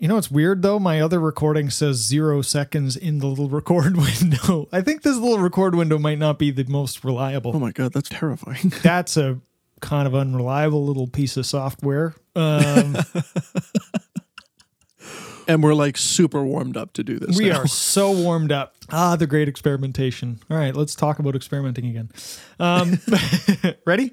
You know what's weird though? My other recording says zero seconds in the little record window. I think this little record window might not be the most reliable. Oh my god, that's terrifying. That's a kind of unreliable little piece of software. Um, and we're like super warmed up to do this. we now. are so warmed up. Ah, the great experimentation. All right, let's talk about experimenting again. Um, ready?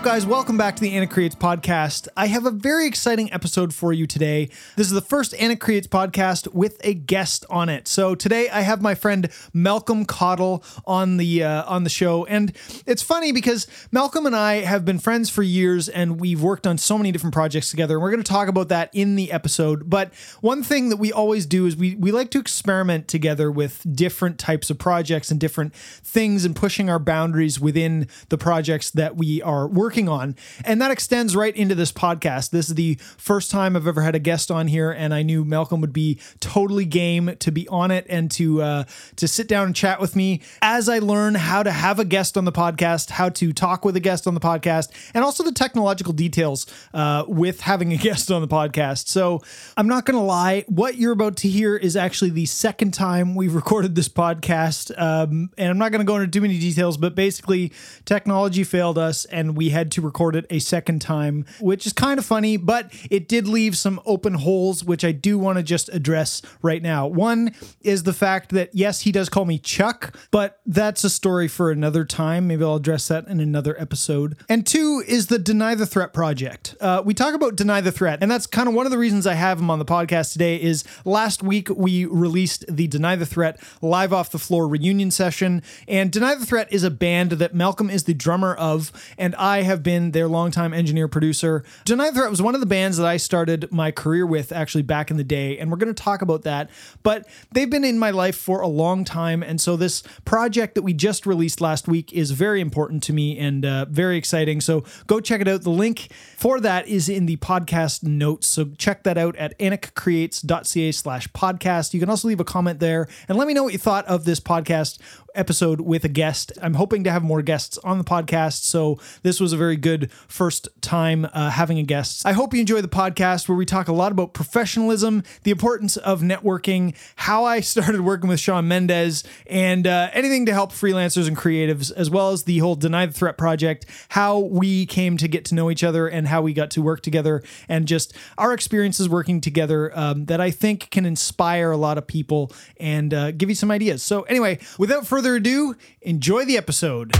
Up, guys? Welcome back to the Anna Creates podcast. I have a very exciting episode for you today. This is the first Anna Creates podcast with a guest on it. So today I have my friend Malcolm Cottle on the uh, on the show, and it's funny because Malcolm and I have been friends for years, and we've worked on so many different projects together. And we're going to talk about that in the episode. But one thing that we always do is we we like to experiment together with different types of projects and different things, and pushing our boundaries within the projects that we are working on. And that extends right into this podcast. This is the first time I've ever had a guest on here, and I knew Malcolm would be totally game to be on it and to uh, to sit down and chat with me as I learn how to have a guest on the podcast, how to talk with a guest on the podcast, and also the technological details uh, with having a guest on the podcast. So I'm not going to lie, what you're about to hear is actually the second time we've recorded this podcast, um, and I'm not going to go into too many details, but basically technology failed us and we had to record it a second time, which is kind of funny, but it did leave some open holes, which I do want to just address right now. One is the fact that, yes, he does call me Chuck, but that's a story for another time. Maybe I'll address that in another episode. And two is the Deny the Threat project. Uh, we talk about Deny the Threat, and that's kind of one of the reasons I have him on the podcast today is last week we released the Deny the Threat live off the floor reunion session, and Deny the Threat is a band that Malcolm is the drummer of, and I have been their longtime engineer producer. The Threat was one of the bands that I started my career with actually back in the day, and we're going to talk about that. But they've been in my life for a long time, and so this project that we just released last week is very important to me and uh, very exciting. So go check it out. The link for that is in the podcast notes. So check that out at aniccreates.ca slash podcast. You can also leave a comment there and let me know what you thought of this podcast episode with a guest. I'm hoping to have more guests on the podcast. So this was a very good first time uh, having a guest. I hope you enjoy the podcast where we talk a lot about professionalism, the importance of networking, how I started working with Shawn Mendes, and uh, anything to help freelancers and creatives, as well as the whole Deny the Threat project, how we came to get to know each other and how we got to work together, and just our experiences working together um, that I think can inspire a lot of people and uh, give you some ideas. So, anyway, without further ado, enjoy the episode.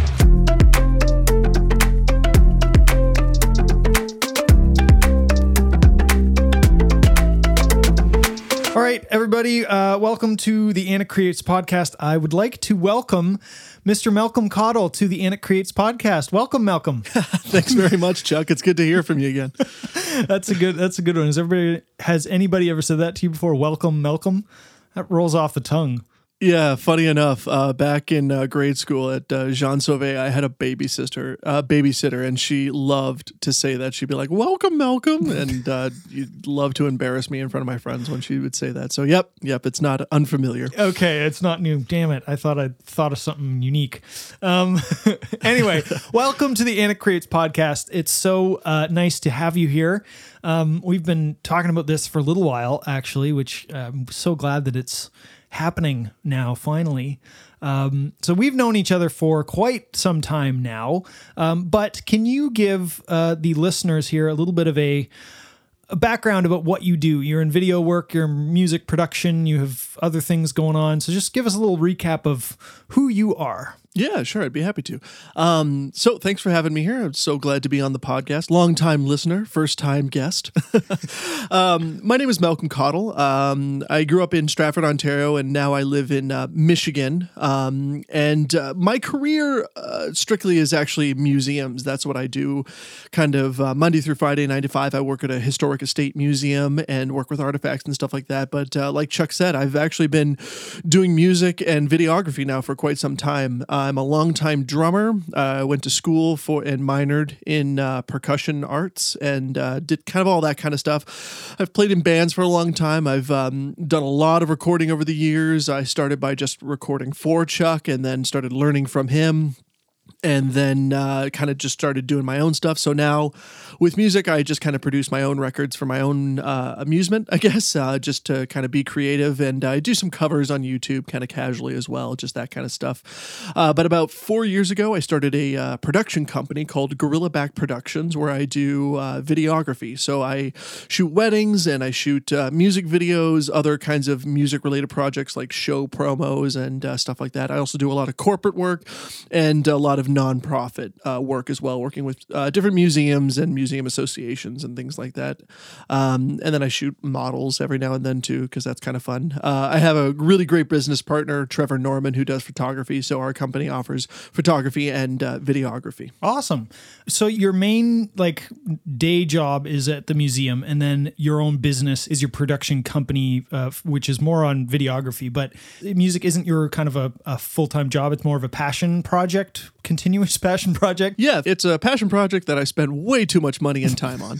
All right, everybody, uh, welcome to the Anna Creates podcast. I would like to welcome Mr. Malcolm Cottle to the Anna Creates podcast. Welcome, Malcolm. Thanks very much, Chuck. It's good to hear from you again. that's a good. That's a good one. Has everybody has anybody ever said that to you before? Welcome, Malcolm. That rolls off the tongue. Yeah, funny enough, uh, back in uh, grade school at uh, Jeanne Sauvé, I had a babysitter, uh, babysitter, and she loved to say that. She'd be like, "Welcome, Malcolm," and uh, you'd love to embarrass me in front of my friends when she would say that. So, yep, yep, it's not unfamiliar. Okay, it's not new. Damn it! I thought I thought of something unique. Um, anyway, welcome to the Anna Creates podcast. It's so uh, nice to have you here. Um, we've been talking about this for a little while, actually, which I'm so glad that it's happening now finally. Um, so we've known each other for quite some time now. Um, but can you give uh, the listeners here a little bit of a, a background about what you do? You're in video work, you're in music production, you have other things going on. So just give us a little recap of who you are. Yeah, sure. I'd be happy to. Um, so thanks for having me here. I'm so glad to be on the podcast. Long time listener, first time guest. um, my name is Malcolm Cottle. Um, I grew up in Stratford, Ontario, and now I live in uh, Michigan. Um, and uh, my career uh, strictly is actually museums. That's what I do kind of uh, Monday through Friday, nine to five. I work at a historic estate museum and work with artifacts and stuff like that. But uh, like Chuck said, I've actually been doing music and videography now for quite some time. I'm a longtime drummer. Uh, I went to school for and minored in uh, percussion arts and uh, did kind of all that kind of stuff. I've played in bands for a long time. I've um, done a lot of recording over the years. I started by just recording for Chuck and then started learning from him and then uh, kind of just started doing my own stuff. So now with music, I just kind of produce my own records for my own uh, amusement, I guess, uh, just to kind of be creative. And I do some covers on YouTube kind of casually as well, just that kind of stuff. Uh, but about four years ago, I started a uh, production company called Gorilla Back Productions where I do uh, videography. So I shoot weddings and I shoot music videos, other kinds of music related projects like show promos and stuff like that. I also do a lot of corporate work and a lot of nonprofit uh, work as well, working with uh, different museums and museum associations and things like that. Um, and then I shoot models every now and then too, because that's kind of fun. Uh, I have a really great business partner, Trevor Norman, who does photography. So our company offers photography and uh, videography. Awesome. So your main like day job is at the museum, and then your own business is your production company, uh, which is more on videography. But music isn't your kind of a, a full time job; it's more of a passion project continuous passion project? Yeah, it's a passion project that I spent way too much money and time on.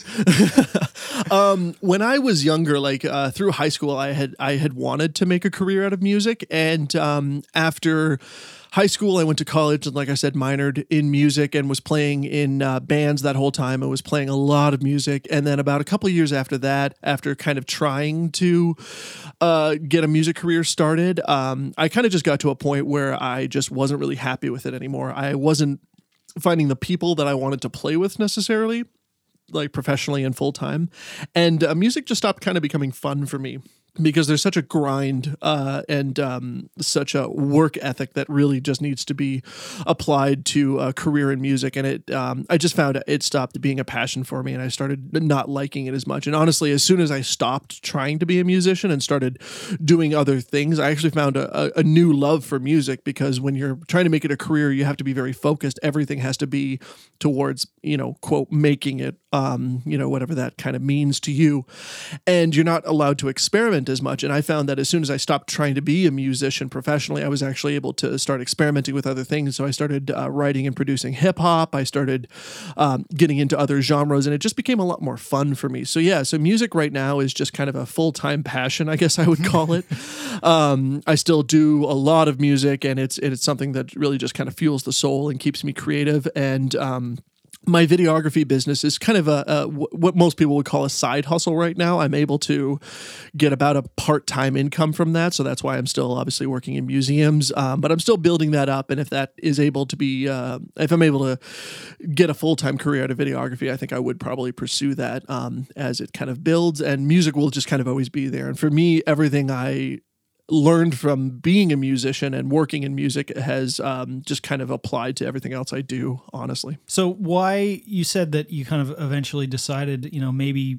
um, when I was younger, like uh, through high school, I had I had wanted to make a career out of music, and um, after high school, I went to college and, like I said, minored in music and was playing in uh, bands that whole time. I was playing a lot of music. And then about a couple years after that, after kind of trying to uh, get a music career started, um, I kind of just got to a point where I just wasn't really happy with it anymore. I wasn't finding the people that I wanted to play with necessarily like professionally and full time. And uh, music just stopped kind of becoming fun for me because there's such a grind uh, and um, such a work ethic that really just needs to be applied to a career in music. And it, um, I just found it stopped being a passion for me, and I started not liking it as much. And honestly, as soon as I stopped trying to be a musician and started doing other things, I actually found a, a new love for music because when you're trying to make it a career, you have to be very focused. Everything has to be towards, you know, quote, making it, um, you know, whatever that kind of means to you, and you're not allowed to experiment as much. And I found that as soon as I stopped trying to be a musician professionally, I was actually able to start experimenting with other things. So I started uh, writing and producing hip hop. I started um, getting into other genres, and it just became a lot more fun for me. So yeah, so music right now is just kind of a full time passion, I guess I would call it. um, I still do a lot of music, and it's it's something that really just kind of fuels the soul and keeps me creative and um, my videography business is kind of a, a, what most people would call a side hustle right now. I'm able to get about a part time income from that, so that's why I'm still obviously working in museums. Um, but I'm still building that up, and if that is able to be, uh, if I'm able to get a full time career out of videography, I think I would probably pursue that um, as it kind of builds. And music will just kind of always be there. And for me, everything I learned from being a musician and working in music has um, just kind of applied to everything else I do, honestly. So, why you said that you kind of eventually decided, you know, maybe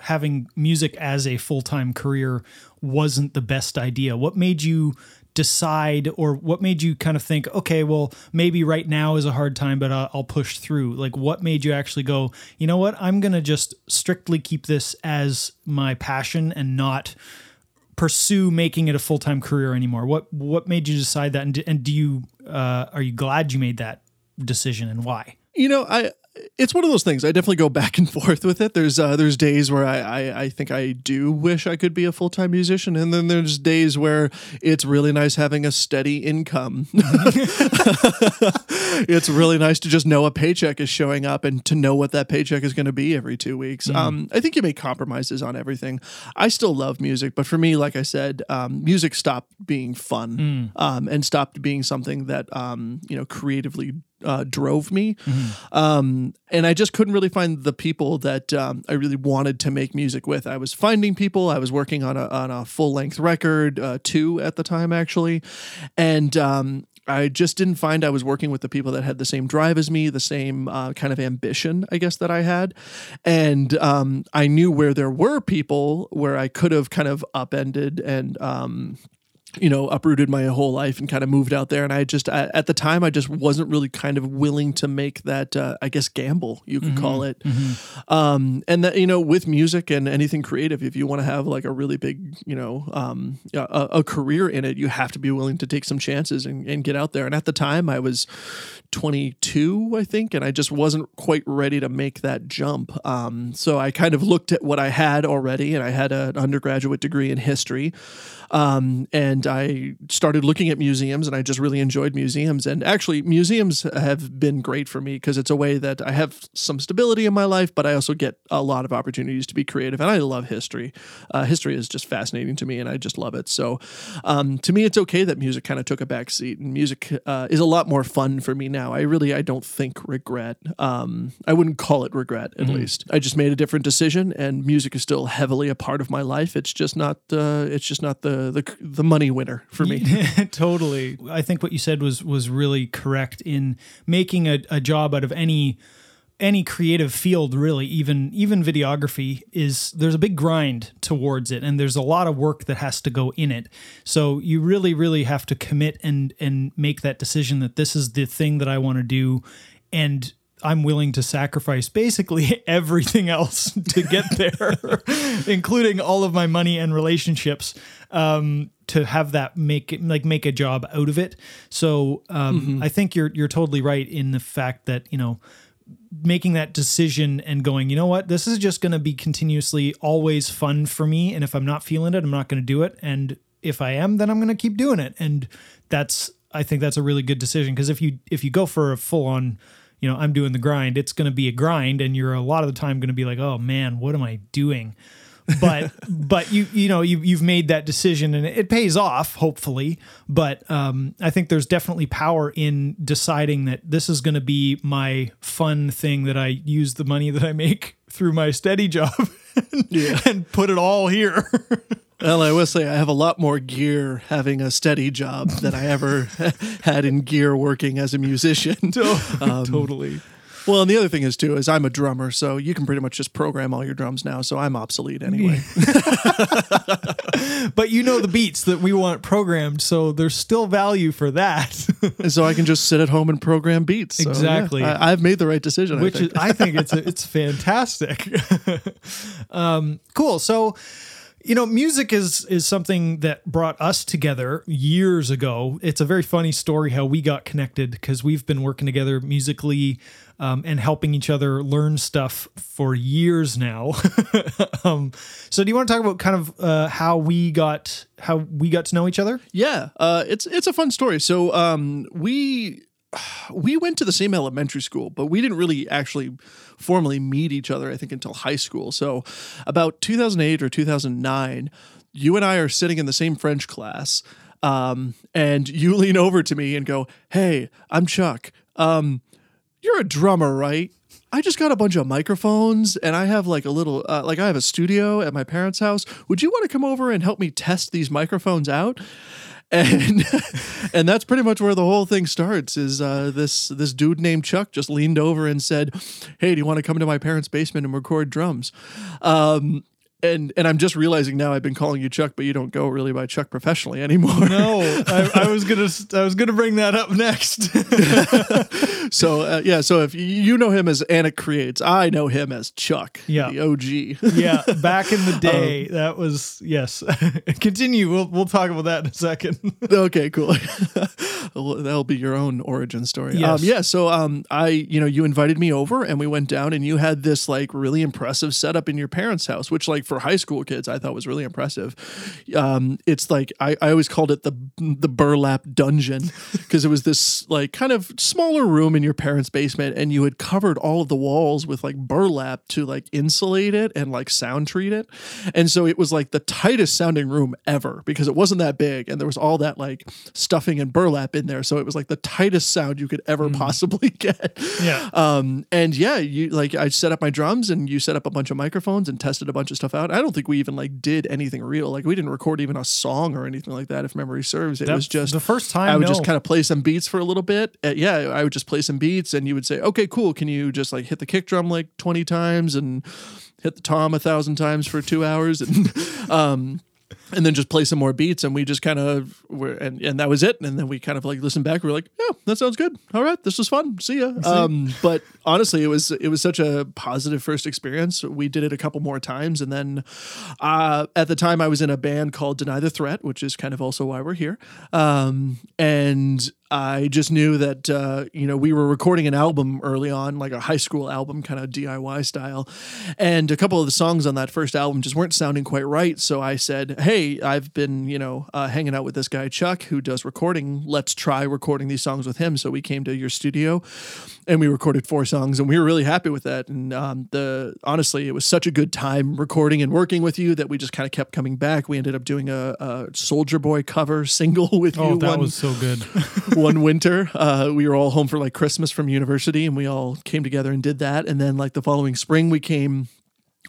having music as a full time career wasn't the best idea? What made you decide, or what made you kind of think, okay, well, maybe right now is a hard time, but I'll push through? Like, what made you actually go, you know what, I'm going to just strictly keep this as my passion and not pursue making it a full time career anymore? What what made you decide that, and do, and do you uh, are you glad you made that decision, and why? You know, I it's one of those things. I definitely go back and forth with it. There's uh, there's days where I, I, I think I do wish I could be a full time musician, and then there's days where it's really nice having a steady income. it's really nice to just know a paycheck is showing up and to know what that paycheck is going to be every two weeks. Mm. Um, I think you make compromises on everything. I still love music, but for me, like I said, um, music stopped being fun mm. um, and stopped being something that um, you know creatively uh, drove me. Mm-hmm. Um, and I just couldn't really find the people that um, I really wanted to make music with. I was finding people. I was working on a, on a full length record, uh, two at the time actually, and um, I just didn't find I was working with the people that had the same drive as me, the same uh, kind of ambition, I guess, that I had. And um, I knew where there were people where I could have kind of upended and um, you know, uprooted my whole life and kind of moved out there. And I just, I, at the time, I just wasn't really kind of willing to make that, uh, I guess, gamble, you could call it. Um, and that, you know, with music and anything creative, if you want to have like a really big, you know, um, a, a career in it, you have to be willing to take some chances and, and get out there. And at the time, I was 22, I think, and I just wasn't quite ready to make that jump. Um, so I kind of looked at what I had already, and I had an undergraduate degree in history. Um, and I started looking at museums, and I just really enjoyed museums. And actually, museums have been great for me because it's a way that I have some stability in my life, but I also get a lot of opportunities to be creative. And I love history. Uh, history is just fascinating to me, and I just love it. So, um, to me, it's okay that music kind of took a back seat, and music uh, is a lot more fun for me now. I really, I don't think regret. Um, I wouldn't call it regret, at least. I just made a different decision, and music is still heavily a part of my life. It's just not. Uh, it's just not the the the money winner for me. totally. I think what you said was was really correct in making a, a job out of any any creative field really even even videography is there's a big grind towards it and there's a lot of work that has to go in it so you really really have to commit and and make that decision that this is the thing that I want to do and I'm willing to sacrifice basically everything else to get there, including all of my money and relationships, um, to have that make it like make a job out of it. So um, I think you're you're totally right in the fact that you know making that decision and going, you know what, this is just going to be continuously always fun for me, and if I'm not feeling it, I'm not going to do it, and if I am, then I'm going to keep doing it, and that's I think that's a really good decision because if you if you go for a full on you know, I'm doing the grind, it's going to be a grind and you're a lot of the time going to be like, "Oh man, what am I doing?" But but you you know, you you've made that decision and it pays off hopefully, but um I think there's definitely power in deciding that this is going to be my fun thing that I use the money that I make through my steady job and, and put it all here. Well, I will say I have a lot more gear having a steady job than I ever had in gear working as a musician. Um, totally. Well, and the other thing is too is I'm a drummer, so you can pretty much just program all your drums now. So I'm obsolete anyway. But you know the beats that we want programmed, so there's still value for that. and so I can just sit at home and program beats. So, yeah, Exactly. I, have made the right decision. which I think. is I think it's it's fantastic. um, cool. So, you know, music is is something that brought us together years ago. It's a very funny story how we got connected because we've been working together musically. Um, and helping each other learn stuff for years now. um, so, do you want to talk about kind of uh, how we got how we got to know each other? Yeah, uh, it's it's a fun story. So um, we we went to the same elementary school, but we didn't really actually formally meet each other. I think until high school. So about 2008 or 2009, you and I are sitting in the same French class, um, and you lean over to me and go, "Hey, I'm Chuck. Um, you're a drummer, right?" I just got a bunch of microphones and I have like a little, uh, like I have a studio at my parents' house. Would you want to come over and help me test these microphones out? And and that's pretty much where the whole thing starts is uh, this this dude named chuck just leaned over and said hey do you want to come to my parents basement and record drums? Um, and and i'm just realizing now i've been calling you chuck but you don't go really by chuck professionally anymore No, I, I was gonna I was gonna bring that up next. so uh, yeah so if you know him as Anna creates i know him as chuck Yeah. the og yeah, back in the day, that was yes. Continue. We'll we'll talk about that in a second. okay, cool. That'll be your own origin story. Yes. Um, yeah. So, um, I, you know, you invited me over, and we went down, and you had this like really impressive setup in your parents' house, which, like, for high school kids, I thought was really impressive. Um, it's like I, I always called it the the burlap dungeon because it was this like kind of smaller room in your parents' basement, and you had covered all of the walls with like burlap to like insulate it and like sound treat it, and so it was like the tightest sounding room ever because it wasn't that big, and there was all that like stuffing and burlap in there, so it was like the tightest sound you could ever possibly get. Yeah. Um, and yeah, you like I set up my drums and you set up a bunch of microphones and tested a bunch of stuff out. I don't think we even like did anything real. Like we didn't record even a song or anything like that, if memory serves. It That- was just the first time, I would no. just kind of play some beats for a little bit. Uh, yeah, I would just play some beats and you would say, okay, cool. Can you just like hit the kick drum like 20 times and hit the tom a thousand times for two hours? And, um, and then just play some more beats and we just kind of were and, and that was it. And then we kind of like listened back we are like yeah that sounds good. All right this was fun. See ya. Um, but honestly it was it was such a positive first experience. We did it a couple more times and then uh, at the time i was in a band called deny the threat which is kind of also why we're here. Um, and I just knew that uh, you know we were recording an album early on, like a high school album, kind of DIY style, and a couple of the songs on that first album just weren't sounding quite right. So I said, "Hey, I've been you know uh, hanging out with this guy Chuck who does recording. Let's try recording these songs with him." So we came to your studio, and we recorded four songs, and we were really happy with that. And um, the honestly, it was such a good time recording and working with you that we just kind of kept coming back. We ended up doing a, a Soulja Boy cover single with Oh, you. that one- was so good. one winter. Uh, we were all home for like Christmas from university, and we all came together and did that. And then like the following spring, we came.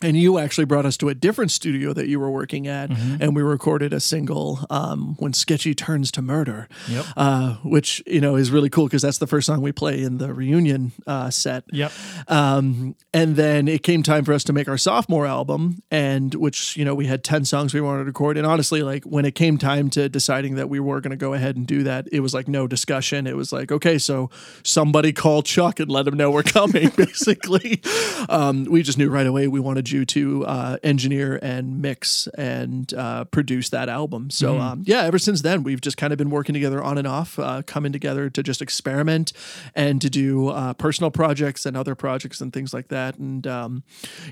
And you actually brought us to a different studio that you were working at, and we recorded a single um, when Sketchy turns to murder, Yep. uh, which you know is really cool because that's the first song we play in the reunion uh, set. Yep. Um, and then it came time for us to make our sophomore album, and which you know we had ten songs we wanted to record. And honestly, like when it came time to deciding that we were going to go ahead and do that, it was like no discussion. It was like, okay, so somebody call Chuck and let him know we're coming. basically, um, we just knew right away we wanted you to uh, engineer and mix and uh, produce that album. So um, yeah, ever since then we've just kind of been working together on and off, uh, coming together to just experiment and to do uh, personal projects and other projects and things like that. And um,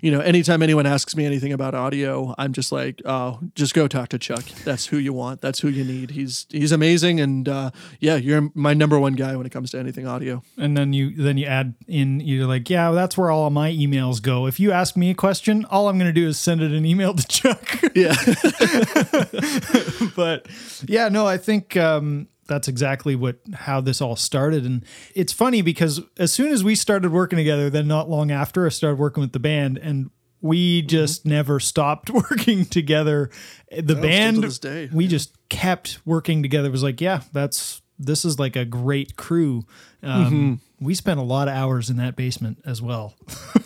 you know, anytime anyone asks me anything about audio, I'm just like, oh, just go talk to Chuck. That's who you want. That's who you need. He's he's amazing. And uh, yeah, you're my number one guy when it comes to anything audio. And then you then you add in you're like, yeah, that's where all my emails go. If you ask me a question, all I'm going to do is send it an email to Chuck. Yeah. but yeah, no, I think um, that's exactly what how this all started. And it's funny because as soon as we started working together, then not long after, I started working with the band, and we just never stopped working together. The band, we just kept working together. It was like, yeah, that's this is like a great crew. Um, We spent a lot of hours in that basement as well.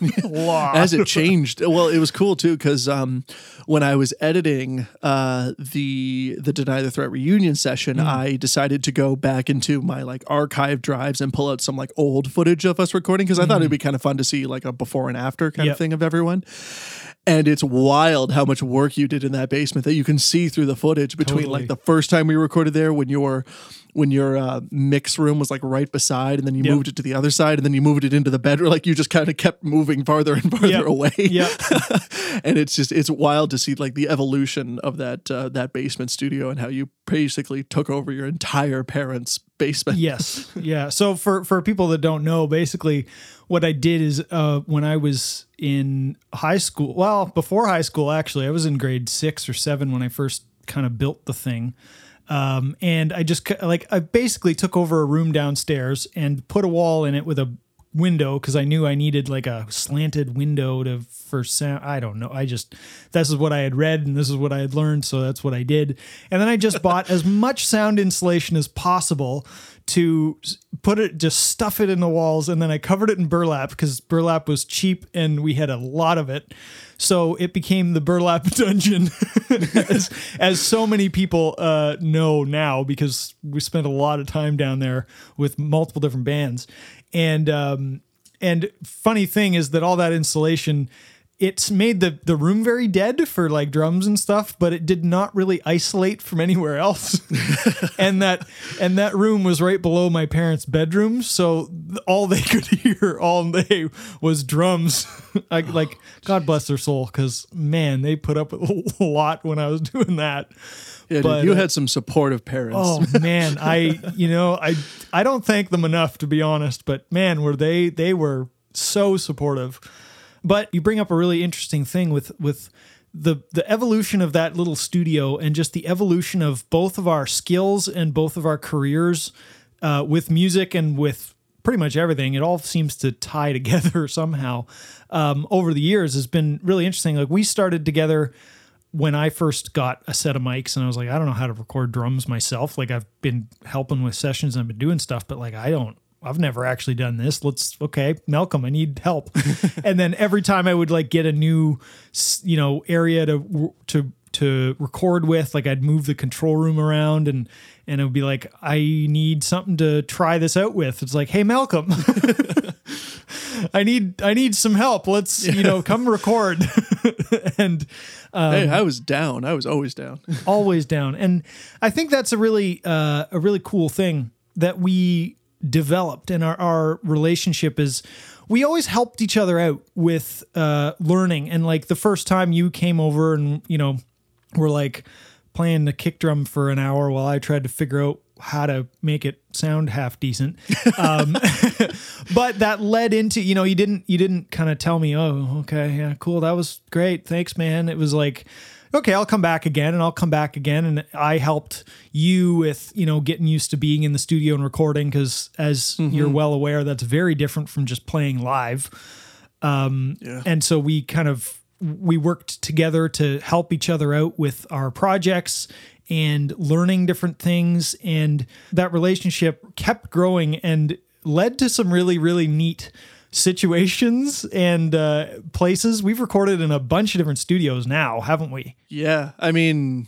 as it changed. Well, it was cool too because um, when I was editing uh, the the Deny the Threat reunion session, I decided to go back into my like archive drives and pull out some like old footage of us recording because I thought it'd be kind of fun to see like a before and after kind Yep. of thing of everyone. And it's wild how much work you did in that basement that you can see through the footage between Totally. like the first time we recorded there when your when your uh, mix room was like right beside and then you Yep. moved it to the other side and then you moved it into the bedroom like you just kind of kept moving farther and farther Yep. away Yep. and it's just it's wild to see like the evolution of that uh, that basement studio and how you basically took over your entire parents basement yes yeah so for for people that don't know basically what i did is uh when i was in high school well before high school actually i was in grade six or seven when i first kind of built the thing. Um and i just like i basically took over a room downstairs and put a wall in it with a window because i knew i needed like a slanted window to for sound i don't know i just this is what i had read and this is what i had learned so that's what i did. And then i just bought as much sound insulation as possible to put it just stuff it in the walls and then i covered it in burlap because burlap was cheap and we had a lot of it. So it became the burlap dungeon as, as so many people uh, know now because we spent a lot of time down there with multiple different bands. And um, and funny thing is that all that insulation it's made the the room very dead for like drums and stuff but it did not really isolate from anywhere else. And that and that room was right below my parents bedroom so th- all they could hear all day was drums. I, like god bless their soul because man they put up with a lot when i was doing that. Yeah, dude, But, you uh, had some supportive parents. Oh man, I you know I I don't thank them enough to be honest, but man, were they they were so supportive. But you bring up a really interesting thing with with the the evolution of that little studio and just the evolution of both of our skills and both of our careers uh, with music and with pretty much everything. It all seems to tie together somehow um, over the years has been really interesting. Like we started together when I first got a set of mics and I was like, I don't know how to record drums myself. Like I've been helping with sessions and I've been doing stuff, but like I don't I've never actually done this. Let's okay, Malcolm, I need help. and then every time I would like get a new you know area to to to record with. Like I'd move the control room around and and it would be like, I need something to try this out with. It's like, hey Malcolm, I need I need some help. Let's you know come record. and hey, I was down. I was always down. always down. And I think that's a really uh, a really cool thing that we developed and our, our relationship is we always helped each other out with uh, learning. And like the first time you came over and you know we're like playing the kick drum for an hour while I tried to figure out how to make it sound half decent. Um, but that led into, you know, you didn't, you didn't kind of tell me, oh, okay, yeah, cool. That was great. Thanks, man. It was like, okay, I'll come back again and I'll come back again. And I helped you with, you know, getting used to being in the studio and recording because as you're well aware, that's very different from just playing live. Um, Yeah. And so we kind of, we worked together to help each other out with our projects and learning different things. And that relationship kept growing and led to some really, really neat situations and uh, places. We've recorded in a bunch of different studios now, haven't we? Yeah, I mean,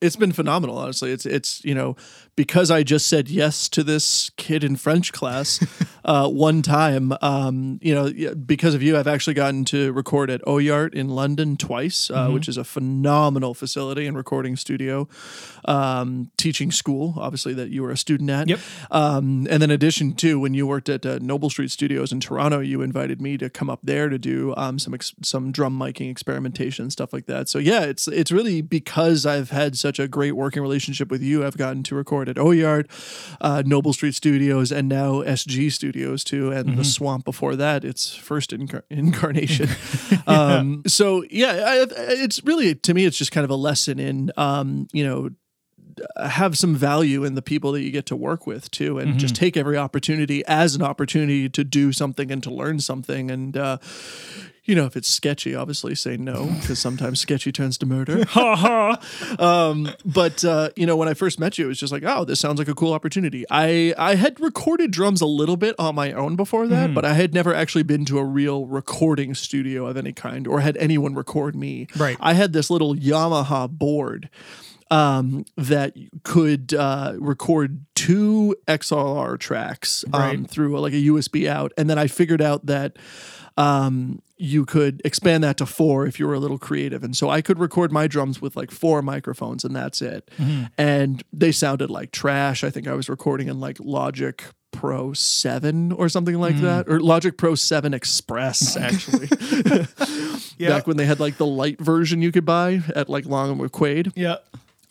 it's been phenomenal. Honestly, it's it's you know because I just said yes to this kid in French class uh, one time. Um, you know, because of you, I've actually gotten to record at OIART in London twice, uh, which is a phenomenal facility and recording studio, um, teaching school. Obviously, that you were a student at. Yep. Um, and then, in addition to when you worked at uh, Noble Street Studios in Toronto, you invited me to come up there to do um, some ex- some drum miking experimentation stuff like that. So yeah, it's it's really because I've had such a great working relationship with you. I've gotten to record at OIART, uh, Noble Street Studios, and now SG Studios too, and the Swamp before that. It's first incar- incarnation. um, so yeah, I, it's really to me, it's just kind of a lesson in um, you know have some value in the people that you get to work with too and just take every opportunity as an opportunity to do something and to learn something and uh you know if it's sketchy obviously say no because sometimes sketchy turns to murder. Ha um but uh you know when i first met you it was just like oh this sounds like a cool opportunity. I i had recorded drums a little bit on my own before that but i had never actually been to a real recording studio of any kind or had anyone record me. Right. i had this little yamaha board um, that could uh, record two XLR tracks um, Right. through like a USB out, and then I figured out that um, you could expand that to four if you were a little creative, and so I could record my drums with like four microphones, and that's it. Mm-hmm. And they sounded like trash. I think I was recording in like Logic. Pro 7 or something like mm-hmm. that or Logic Pro 7 Express actually Yeah. back when they had like the light version you could buy at like Long and McQuade Yeah.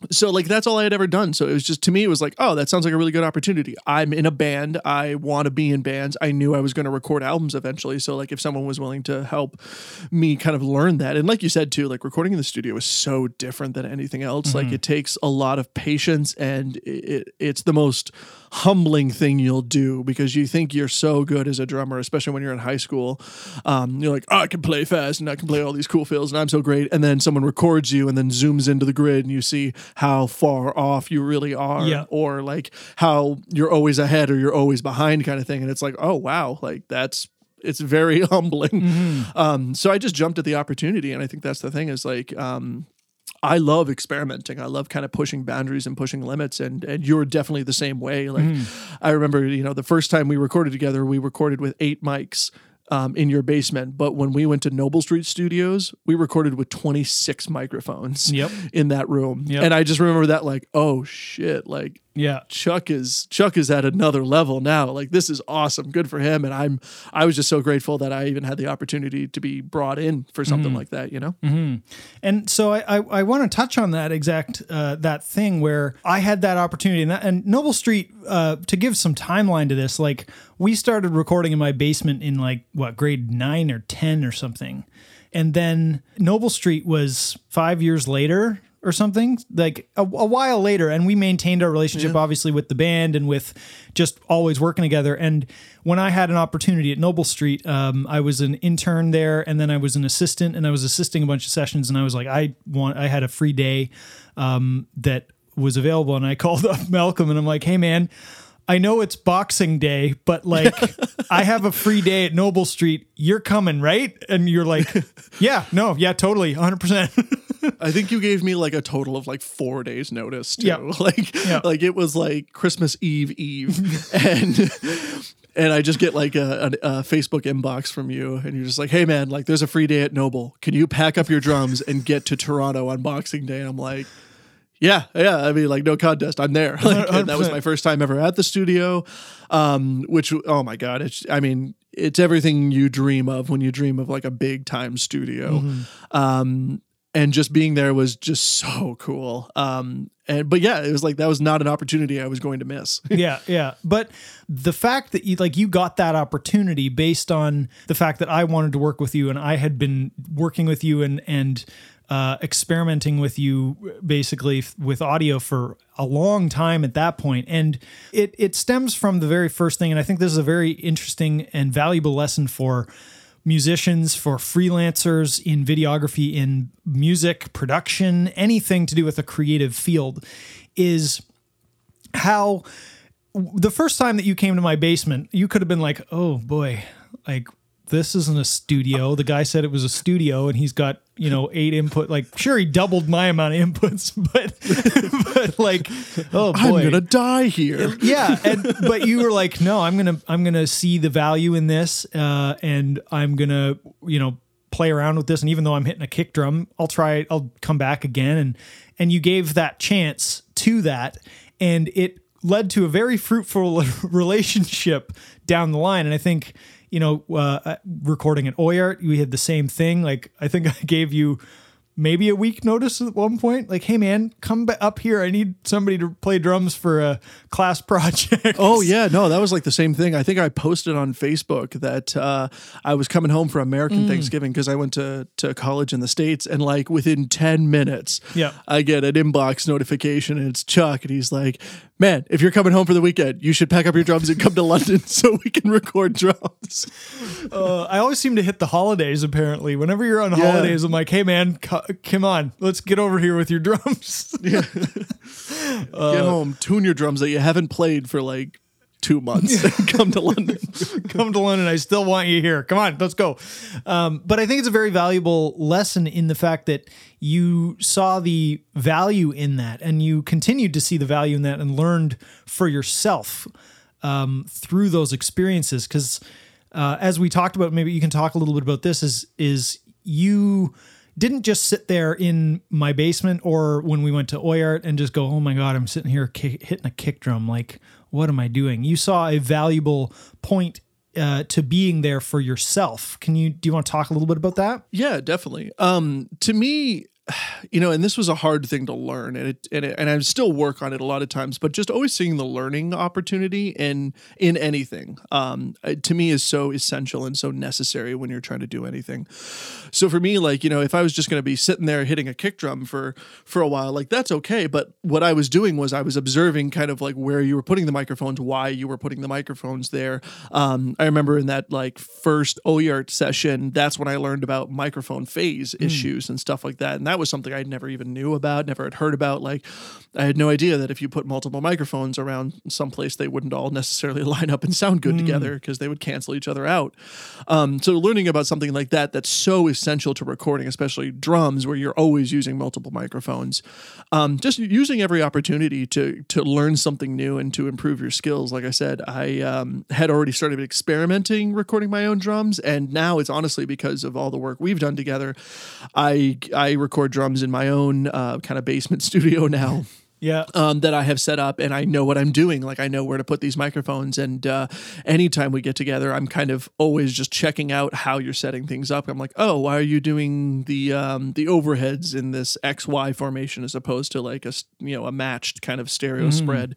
So like that's all I had ever done. So it was just to me, it was like, oh, that sounds like a really good opportunity. I'm in a band. I want to be in bands. I knew I was going to record albums eventually. So like if someone was willing to help me kind of learn that, and like you said too, like recording in the studio is so different than anything else. Like mm-hmm. it takes a lot of patience, and it, it's the most humbling thing you'll do because you think you're so good as a drummer, especially when you're in high school. Um, you're like, oh, I can play fast and I can play all these cool fills and I'm so great. And then someone records you and then zooms into the grid and you see how far off you really are, Yeah. or like how you're always ahead or you're always behind kind of thing. And it's like, oh wow, like that's it's very humbling. Um, so I just jumped at the opportunity, and I think that's the thing is like. Um, I love experimenting. I love kind of pushing boundaries and pushing limits, and and you're definitely the same way. Like I remember, you know, the first time we recorded together, we recorded with eight mics. Um, in your basement, but when we went to Noble Street Studios, we recorded with 26 microphones Yep. in that room. Yep. And I just remember that like, oh shit, like Yeah. Chuck is Chuck is at another level now. Like this is awesome. Good for him. And I'm I was just so grateful that I even had the opportunity to be brought in for something like that, you know? And so I, I, I want to touch on that exact uh, that thing where I had that opportunity and, that, and Noble Street uh, to give some timeline to this. Like we started recording in my basement in like what grade nine or ten or something, and then Noble Street was five years later or something like a, a while later and we maintained our relationship obviously with the band and with just always working together. And when i had an opportunity at noble street um, i was an intern there and then i was an assistant and i was assisting a bunch of sessions and i was like i want i had a free day um, that was available and i called up malcolm and i'm like hey man I know it's Boxing Day, but like I have a free day at Noble Street. You're coming, right? And you're like, yeah, no, yeah, totally, 100%. I think you gave me like a total of like four days notice too. Yeah. Like Yeah. like it was like Christmas Eve Eve, and and I just get like a, a, a Facebook inbox from you, and you're just like, hey man, like there's a free day at Noble. Can you pack up your drums and get to Toronto on Boxing Day? And I'm like. Yeah, yeah. I mean, like no contest. I'm there. Like, and that was my first time ever at the studio. Um, which oh my god, it's. I mean, it's everything you dream of when you dream of like a big time studio. Um, and just being there was just so cool. Um, and but yeah, it was like that was not an opportunity I was going to miss. yeah, yeah. But the fact that you like you got that opportunity based on the fact that I wanted to work with you and I had been working with you and and uh, experimenting with you basically f- with audio for a long time at that point. And it it stems from the very first thing. And I think this is a very interesting and valuable lesson for musicians, for freelancers in videography, in music production, anything to do with a creative field is how the first time that you came to my basement, you could have been like, "Oh boy, like this isn't a studio." The guy said it was a studio, and he's got you know eight input. Like, sure, he doubled my amount of inputs, but but like, oh boy. I'm gonna die here. yeah and but you were like no i'm gonna i'm gonna see the value in this uh, and i'm gonna you know play around with this and even though i'm hitting a kick drum i'll try i'll come back again and and you gave that chance to that and it led to a very fruitful relationship down the line. And i think you know uh, recording at OIART we had the same thing. Like i think i gave you maybe a week notice at one point. Like hey man come up here. I need somebody to play drums for a class project. Oh yeah, no, that was like the same thing. I think I posted on Facebook that uh, I was coming home for American Thanksgiving because I went to to college in the states, and like within ten minutes, Yeah. I get an inbox notification, and it's Chuck, and he's like, "Man, if you're coming home for the weekend, you should pack up your drums and come to London so we can record drums." Uh, i always seem to hit the holidays apparently. Whenever you're on holidays i'm like hey man co- come on let's get over here with your drums. Uh, get home, tune your drums that you haven't played for like two months, come to London. come to London. I still want you here. Come on, let's go. Um, but I think it's a very valuable lesson in the fact that you saw the value in that and you continued to see the value in that and learned for yourself um, through those experiences. Because uh, as we talked about, maybe you can talk a little bit about this. Is is you didn't just sit there in my basement or when we went to OIART and just go, oh my God, I'm sitting here kick, hitting a kick drum. Like, what am I doing? You saw a valuable point uh, to being there for yourself. Can you, do you want to talk a little bit about that? Yeah, definitely. Um, to me, you know, and this was a hard thing to learn, and it and, it, and I still work on it a lot of times. But just always seeing the learning opportunity in in anything, um, to me is so essential and so necessary when you're trying to do anything. So for me, like you know, if I was just going to be sitting there hitting a kick drum for for a while, like that's okay. But what I was doing was I was observing kind of like where you were putting the microphones, why you were putting the microphones there. Um, I remember in that like first OIART session, that's when I learned about microphone phase issues and stuff like that. And that was something I never even knew about, never had heard about. Like I had no idea that if you put multiple microphones around someplace, they wouldn't all necessarily line up and sound good together because they would cancel each other out. Um, so learning about something like that that's so essential to recording, especially drums, where you're always using multiple microphones, um, just using every opportunity to to learn something new and to improve your skills. Like I said, I um, had already started experimenting recording my own drums, and now it's honestly because of all the work we've done together. I I record drums in my own uh, kind of basement studio now Yeah. um, that I have set up, and I know what I'm doing. Like I know where to put these microphones. And uh, anytime we get together, I'm kind of always just checking out how you're setting things up. I'm like, oh, why are you doing the um, the overheads in this X Y formation as opposed to like a you know a matched kind of stereo spread?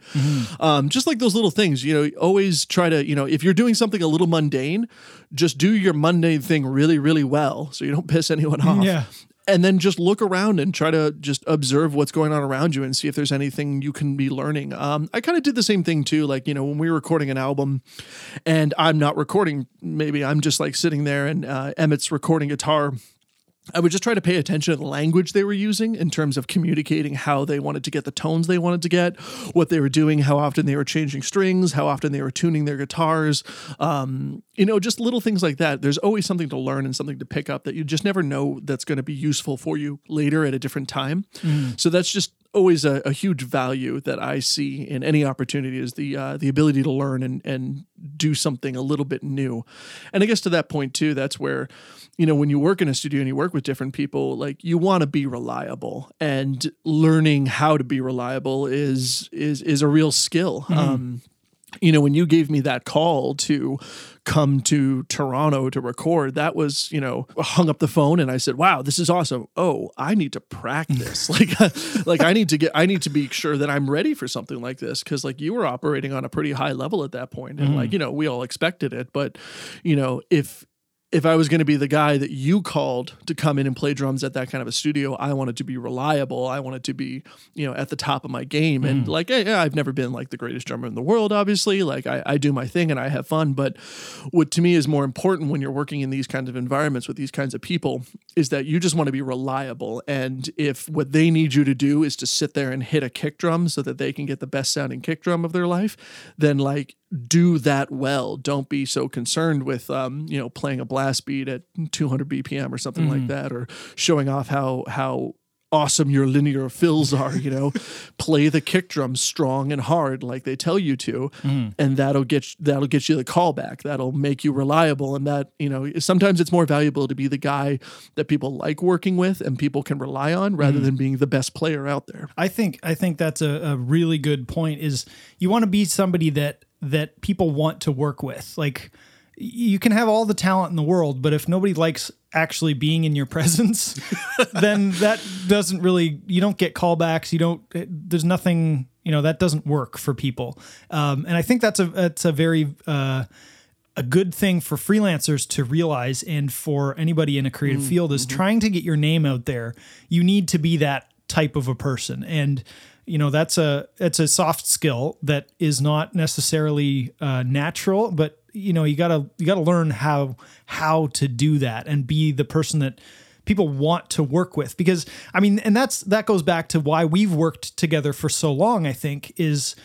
Um, just like those little things, you know. Always try to you know if you're doing something a little mundane, just do your mundane thing really really well, so you don't piss anyone off Yeah. And then just look around and try to just observe what's going on around you and see if there's anything you can be learning. Um, I kind of did the same thing too. Like, you know, when we were recording an album and I'm not recording, maybe I'm just like sitting there and uh, Emmett's recording guitar I would just try to pay attention to the language they were using in terms of communicating how they wanted to get the tones they wanted to get, what they were doing, how often they were changing strings, how often they were tuning their guitars. Um, you know, just little things like that. There's always something to learn and something to pick up that you just never know that's going to be useful for you later at a different time. So that's just always a, a huge value that I see in any opportunity is the uh, the ability to learn and and do something a little bit new. And I guess to that point too, that's where you know when you work in a studio and you work with different people, like you want to be reliable, and learning how to be reliable is is is a real skill. Um, you know, when you gave me that call to come to Toronto to record, that was, you know, hung up the phone and I said, "Wow, this is awesome. Oh, I need to practice. like like I need to get I need to be sure that I'm ready for something like this cuz like you were operating on a pretty high level at that point and like, mm. you know, we all expected it, but you know, if if I was going to be the guy that you called to come in and play drums at that kind of a studio, I wanted to be reliable. I wanted to be, you know, at the top of my game. And mm. like, yeah, I've never been like the greatest drummer in the world, obviously. Like, I, I do my thing and I have fun. But what to me is more important when you're working in these kinds of environments with these kinds of people is that you just want to be reliable. And if what they need you to do is to sit there and hit a kick drum so that they can get the best sounding kick drum of their life, then like, do that well. Don't be so concerned with um, you know playing a blast beat at 200 BPM or something like mm. that, or showing off how how awesome your linear fills are. You know, play the kick drum strong and hard like they tell you to, mm. and that'll get that'll get you the callback. That'll make you reliable, and that you know sometimes it's more valuable to be the guy that people like working with and people can rely on rather mm. than being the best player out there. I think I think that's a, a really good point. Is you want to be somebody that that people want to work with. Like you can have all the talent in the world, but if nobody likes actually being in your presence, then that doesn't really. You don't get callbacks. You don't. There's nothing. You know that doesn't work for people. Um, and I think that's a that's a very uh, a good thing for freelancers to realize and for anybody in a creative field is trying to get your name out there. You need to be that type of a person. And you know that's a it's a soft skill that is not necessarily uh, natural, but you know you gotta you gotta learn how how to do that and be the person that people want to work with. Because I mean and that's that goes back to why we've worked together for so long I think is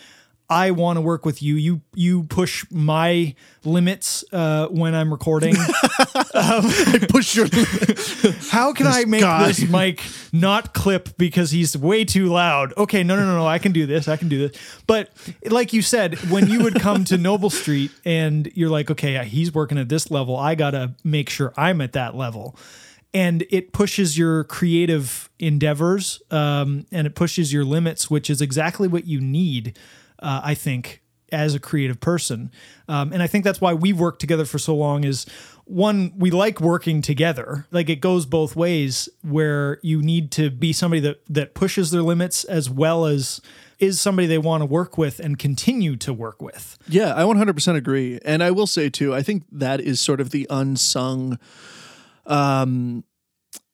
I want to work with you. You you push my limits uh, when I'm recording. I push your How can I make guy. this mic not clip because he's way too loud? Okay, no, no, no, no. I can do this. I can do this. But like you said, when you would come to Noble Street and you're like, okay, he's working at this level, I gotta make sure I'm at that level. And it pushes your creative endeavors um, and it pushes your limits, which is exactly what you need, uh, I think, as a creative person. Um, and I think that's why we've worked together for so long is one, we like working together. Like it goes both ways where you need to be somebody that, that pushes their limits as well as is somebody they want to work with and continue to work with. Yeah, I 100% agree. And I will say too, I think that is sort of the unsung um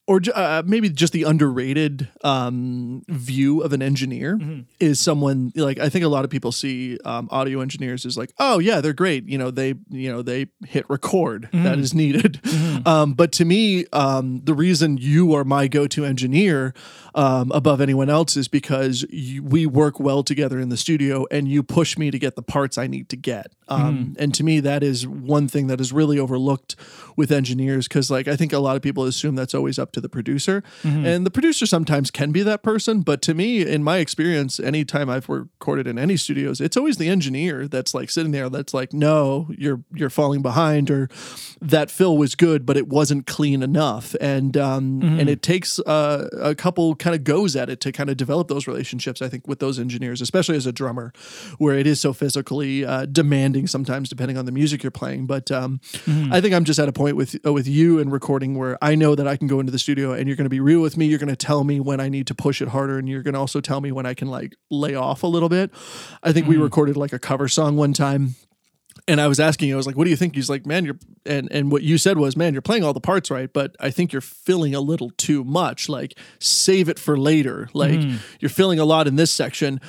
or uh, maybe just the underrated um, view of an engineer is someone like I think a lot of people see um, audio engineers as like, oh yeah, they're great. You know, they you know they hit record that is needed. Um, but to me, um, the reason you are my go-to engineer um, above anyone else is because you, we work well together in the studio, and you push me to get the parts I need to get. Um, And to me, that is one thing that is really overlooked with engineers because, like, I think a lot of people assume that's always up to the producer, and the producer sometimes can be that person. But to me, in my experience, anytime I've recorded in any studios, it's always the engineer that's like sitting there that's like, no, you're you're falling behind, or that fill was good, but it wasn't clean enough, and um, and it takes uh, a couple kind of goes at it to kind of develop those relationships. I think with those engineers, especially as a drummer, where it is so physically uh, demanding sometimes, depending on the music you're playing. But um, I think I'm just at a point with uh, with you and recording where I know that I can go into the studio and you're going to be real with me. You're going to tell me when I need to push it harder, and you're going to also tell me when I can like lay off a little bit. I think we recorded like a cover song one time and I was asking, I was like, "What do you think?" He's like, "Man, you're," and and what you said was, "Man, you're playing all the parts right, but I think you're filling a little too much. Like, save it for later. Like, you're filling a lot in this section.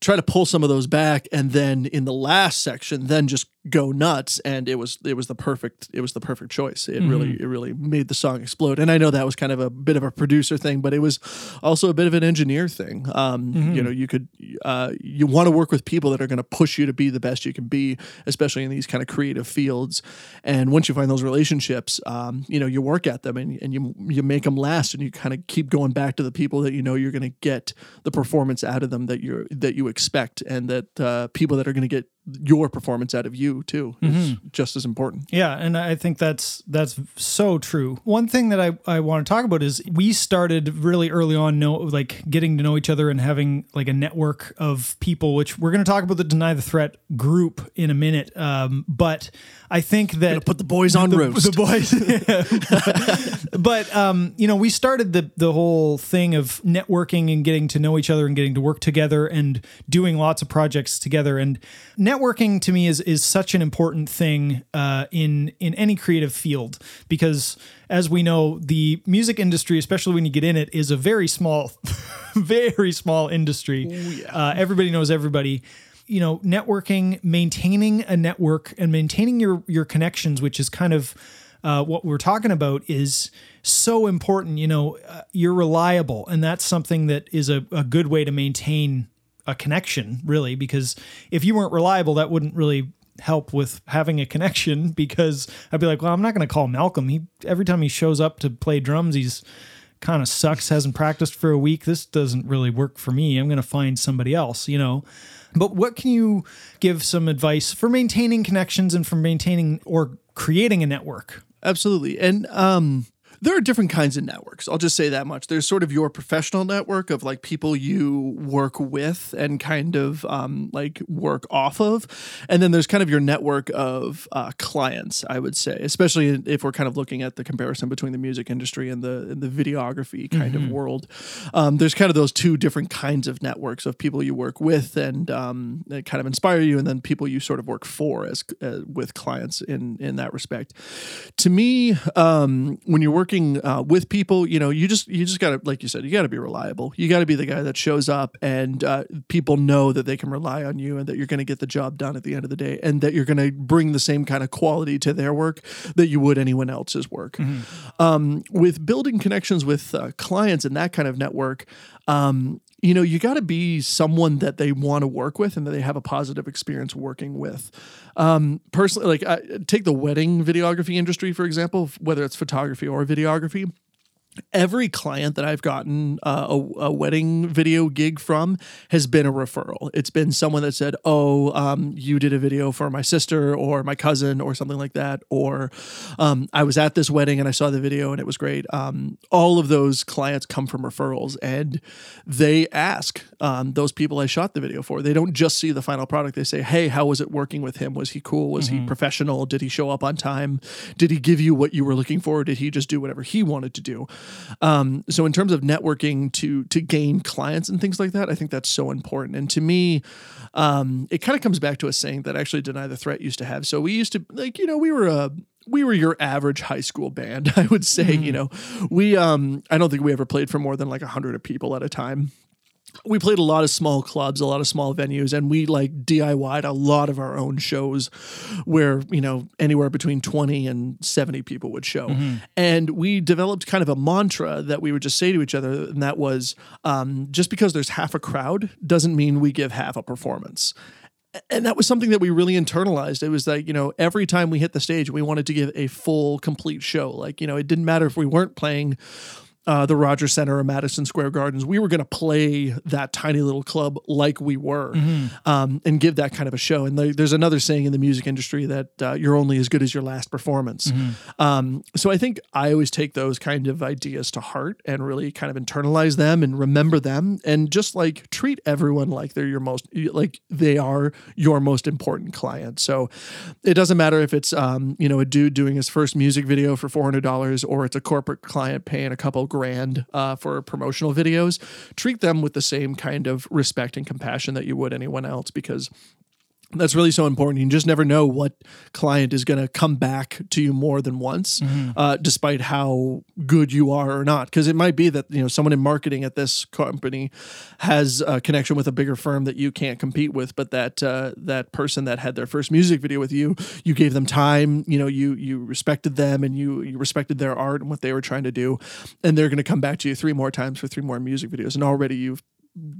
Try to pull some of those back, and then in the last section, then just go nuts and it was it was the perfect it was the perfect choice. It really it really made the song explode. And i know that was kind of a bit of a producer thing but it was also a bit of an engineer thing. Um you know you could uh you want to work with people that are going to push you to be the best you can be especially in these kind of creative fields. And once you find those relationships um you know you work at them and, and you you make them last and you kind of keep going back to the people that you know you're going to get the performance out of them that you're that you expect and that uh people that are going to get your performance out of you too is just as important. Yeah, and I think that's that's so true. One thing that I, I want to talk about is we started really early on know like getting to know each other and having like a network of people, which we're going to talk about the Deny the Threat group in a minute. Um, but I think that Put the boys on the, roast. the boys. but but, um, you know, we started the the whole thing of networking and getting to know each other and getting to work together and doing lots of projects together. And networking to me is is such an important thing uh, in in any creative field because as we know, the music industry, especially when you get in it, is a very small, very small industry. uh, everybody knows everybody you know networking maintaining a network and maintaining your your connections which is kind of uh, what we're talking about is so important you know uh, you're reliable. And that's something that is a, a good way to maintain a connection really because if you weren't reliable that wouldn't really help with having a connection because i'd be like well i'm not going to call malcolm. He every time he shows up to play drums he's kind of sucks hasn't practiced for a week this doesn't really work for me i'm going to find somebody else you know but what can you give some advice for maintaining connections and for maintaining or creating a network Absolutely. And um there are different kinds of networks. I'll just say that much. There's sort of your professional network of like people you work with and kind of um, like work off of. And then there's kind of your network of uh, clients, I would say, especially if we're kind of looking at the comparison between the music industry and the, and the videography kind of world. Um, there's kind of those two different kinds of networks of people you work with and um, that kind of inspire you, and then people you sort of work for as uh, with clients in in that respect. To me, um, when you're working uh, with people, you know, you just you just gotta, like you said, you gotta be reliable. You gotta be the guy that shows up, and uh, people know that they can rely on you, and that you're gonna get the job done at the end of the day, and that you're gonna bring the same kind of quality to their work that you would anyone else's work. Um, with building connections with uh, clients and that kind of network, um, you know, you got to be someone that they want to work with and that they have a positive experience working with. Um, personally, like I, take the wedding videography industry for example, whether it's photography or videography every client that I've gotten uh, a, a wedding video gig from has been a referral. It's been someone that said, "Oh, um, you did a video for my sister or my cousin or something like that," or um, "I was at this wedding and I saw the video and it was great." Um, all of those clients come from referrals, and they ask um, those people I shot the video for. They don't just see the final product. They say, "Hey, how was it working with him? Was he cool? Was he professional? Did he show up on time? Did he give you what you were looking for? Or did he just do whatever he wanted to do?" Um, so in terms of networking to to gain clients and things like that, I think that's so important. And to me, um, it kind of comes back to a saying that actually Deny the Threat used to have. So we used to like, you know, we were a we were your average high school band, I would say. You know, we um I don't think we ever played for more than like a hundred people at a time we played a lot of small clubs, a lot of small venues, and we like DIY'd a lot of our own shows where, you know, anywhere between 20 and 70 people would show. And we developed kind of a mantra that we would just say to each other, and that was um, just because there's half a crowd doesn't mean we give half a performance. And that was something that we really internalized. It was like, you know, every time we hit the stage, we wanted to give a full, complete show. Like, you know, it didn't matter if we weren't playing uh, the Rogers Center or Madison Square Gardens, we were going to play that tiny little club like we were um, and give that kind of a show. And there- there's another saying in the music industry that uh, you're only as good as your last performance. Um, so I think I always take those kind of ideas to heart and really kind of internalize them and remember them and just like treat everyone like they're your most, like they are your most important client. So it doesn't matter if it's, um, you know, a dude doing his first music video for $400 or it's a corporate client paying a couple grand uh, for promotional videos, treat them with the same kind of respect and compassion that you would anyone else because That's really so important. You just never know what client is going to come back to you more than once, uh, despite how good you are or not. Because it might be that you know someone in marketing at this company has a connection with a bigger firm that you can't compete with, but that uh, that person that had their first music video with you, you gave them time. You know, you you respected them and you you respected their art and what they were trying to do, and they're going to come back to you three more times for three more music videos, and already you've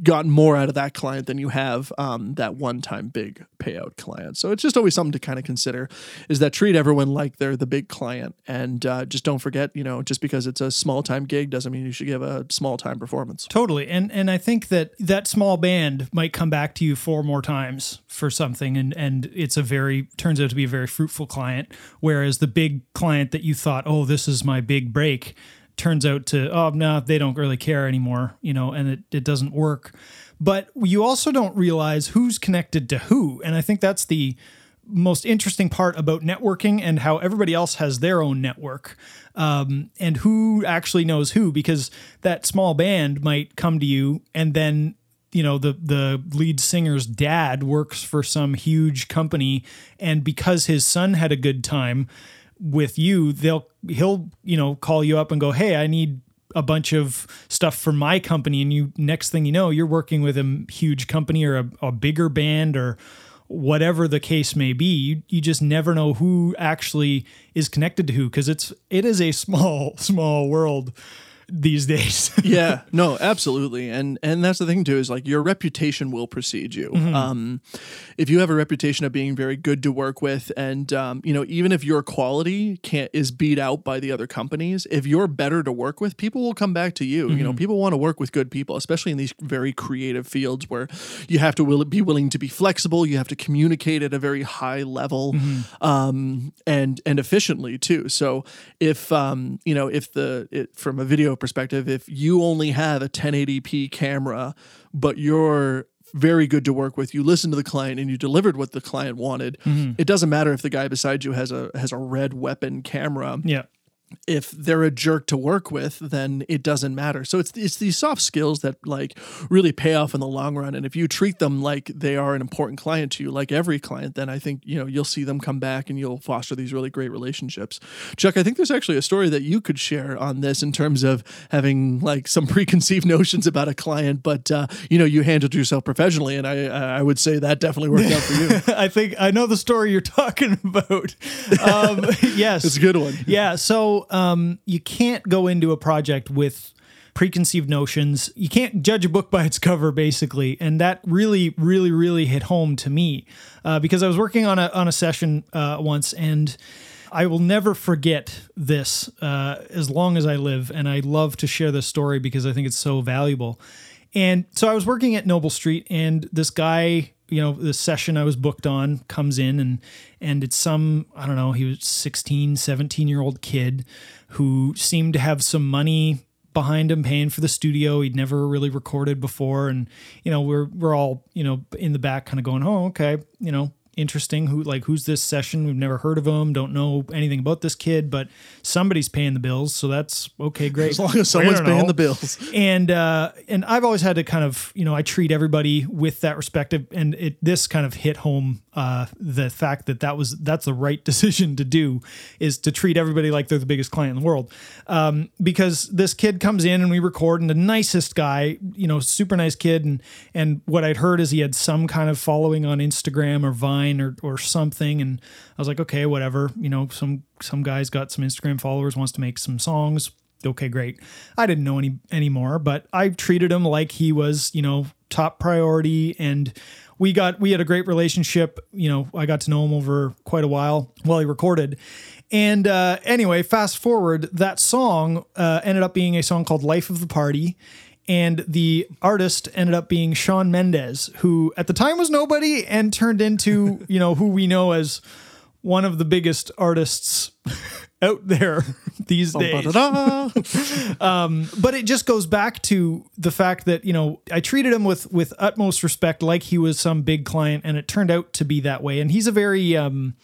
gotten more out of that client than you have um, that one time big payout client. So it's just always something to kind of consider is that treat everyone like they're the big client. And uh, just don't forget, you know, just because it's a small time gig doesn't mean you should give a small time performance. Totally. And and I think that that small band might come back to you four more times for something and and it's a very turns out to be a very fruitful client whereas the big client that you thought, "Oh, this is my big break." Turns out to oh no they don't really care anymore you know and it, it doesn't work. But you also don't realize who's connected to who. And i think that's the most interesting part about networking and how everybody else has their own network um, and who actually knows who because that small band might come to you and then you know the the lead singer's dad works for some huge company and because his son had a good time with you they'll he'll you know call you up and go hey i need a bunch of stuff for my company. And you next thing you know you're working with a huge company or a, a bigger band or whatever the case may be. You, you just never know who actually is connected to who because it's it is a small small world these days. Yeah. No absolutely. And and that's the thing too is like your reputation will precede you. Um if you have a reputation of being very good to work with and um you know even if your quality can't is beat out by the other companies if you're better to work with people will come back to you. You know people want to work with good people especially in these very creative fields where you have to will, be willing to be flexible you have to communicate at a very high level um and and efficiently too. So if um you know if the it, from a video perspective if you only have a 1080p camera but you're very good to work with you listen to the client and you delivered what the client wanted mm-hmm. it doesn't matter if the guy beside you has a has a red weapon camera. Yeah if they're a jerk to work with, then it doesn't matter. So it's it's these soft skills that like really pay off in the long run. And if you treat them like they are an important client to you, like every client, then I think you know you'll see them come back and you'll foster these really great relationships. Chuck, I think there's actually a story that you could share on this in terms of having like some preconceived notions about a client, but uh, you know you handled yourself professionally, and I I would say that definitely worked out for you. I think I know the story you're talking about. Um, yes, It's a good one. Yeah, so um, you can't go into a project with preconceived notions. You can't judge a book by its cover, basically, and that really, really, really hit home to me uh, because I was working on a on a session uh, once, and I will never forget this uh, as long as I live, and I love to share this story because I think it's so valuable. And so I was working at Noble Street, and this guy, you know, the session I was booked on comes in, and and it's some, I don't know, he was 16, 17 year old kid who seemed to have some money behind him paying for the studio. He'd never really recorded before. And, you know, we're, we're all, you know, in the back kind of going, oh, okay, you know, interesting. Who, like, who's this session? We've never heard of him, don't know anything about this kid, but somebody's paying the bills. So that's okay, great. As long as someone's paying know the bills. and uh, and I've always had to kind of you know I treat everybody with that respect and it this kind of hit home uh, the fact that that was that's the right decision to do is to treat everybody like they're the biggest client in the world. Um, because this kid comes in and we record and the nicest guy you know super nice kid. And and what I'd heard is he had some kind of following on Instagram or Vine or or something. And I was like okay whatever. You know some some guy's got some Instagram followers wants to make some songs. Okay, great. I didn't know any anymore, but I treated him like he was, you know, top priority. And we got we had a great relationship. You know, I got to know him over quite a while while he recorded. And uh, anyway, fast forward, that song uh, ended up being a song called "Life of the Party," and the artist ended up being Shawn Mendes, who at the time was nobody and turned into you know who we know as one of the biggest artists out there these days Ba-da-da. but it just goes back to the fact that you know I treated him with with utmost respect, like he was some big client, and it turned out to be that way. And he's a very um,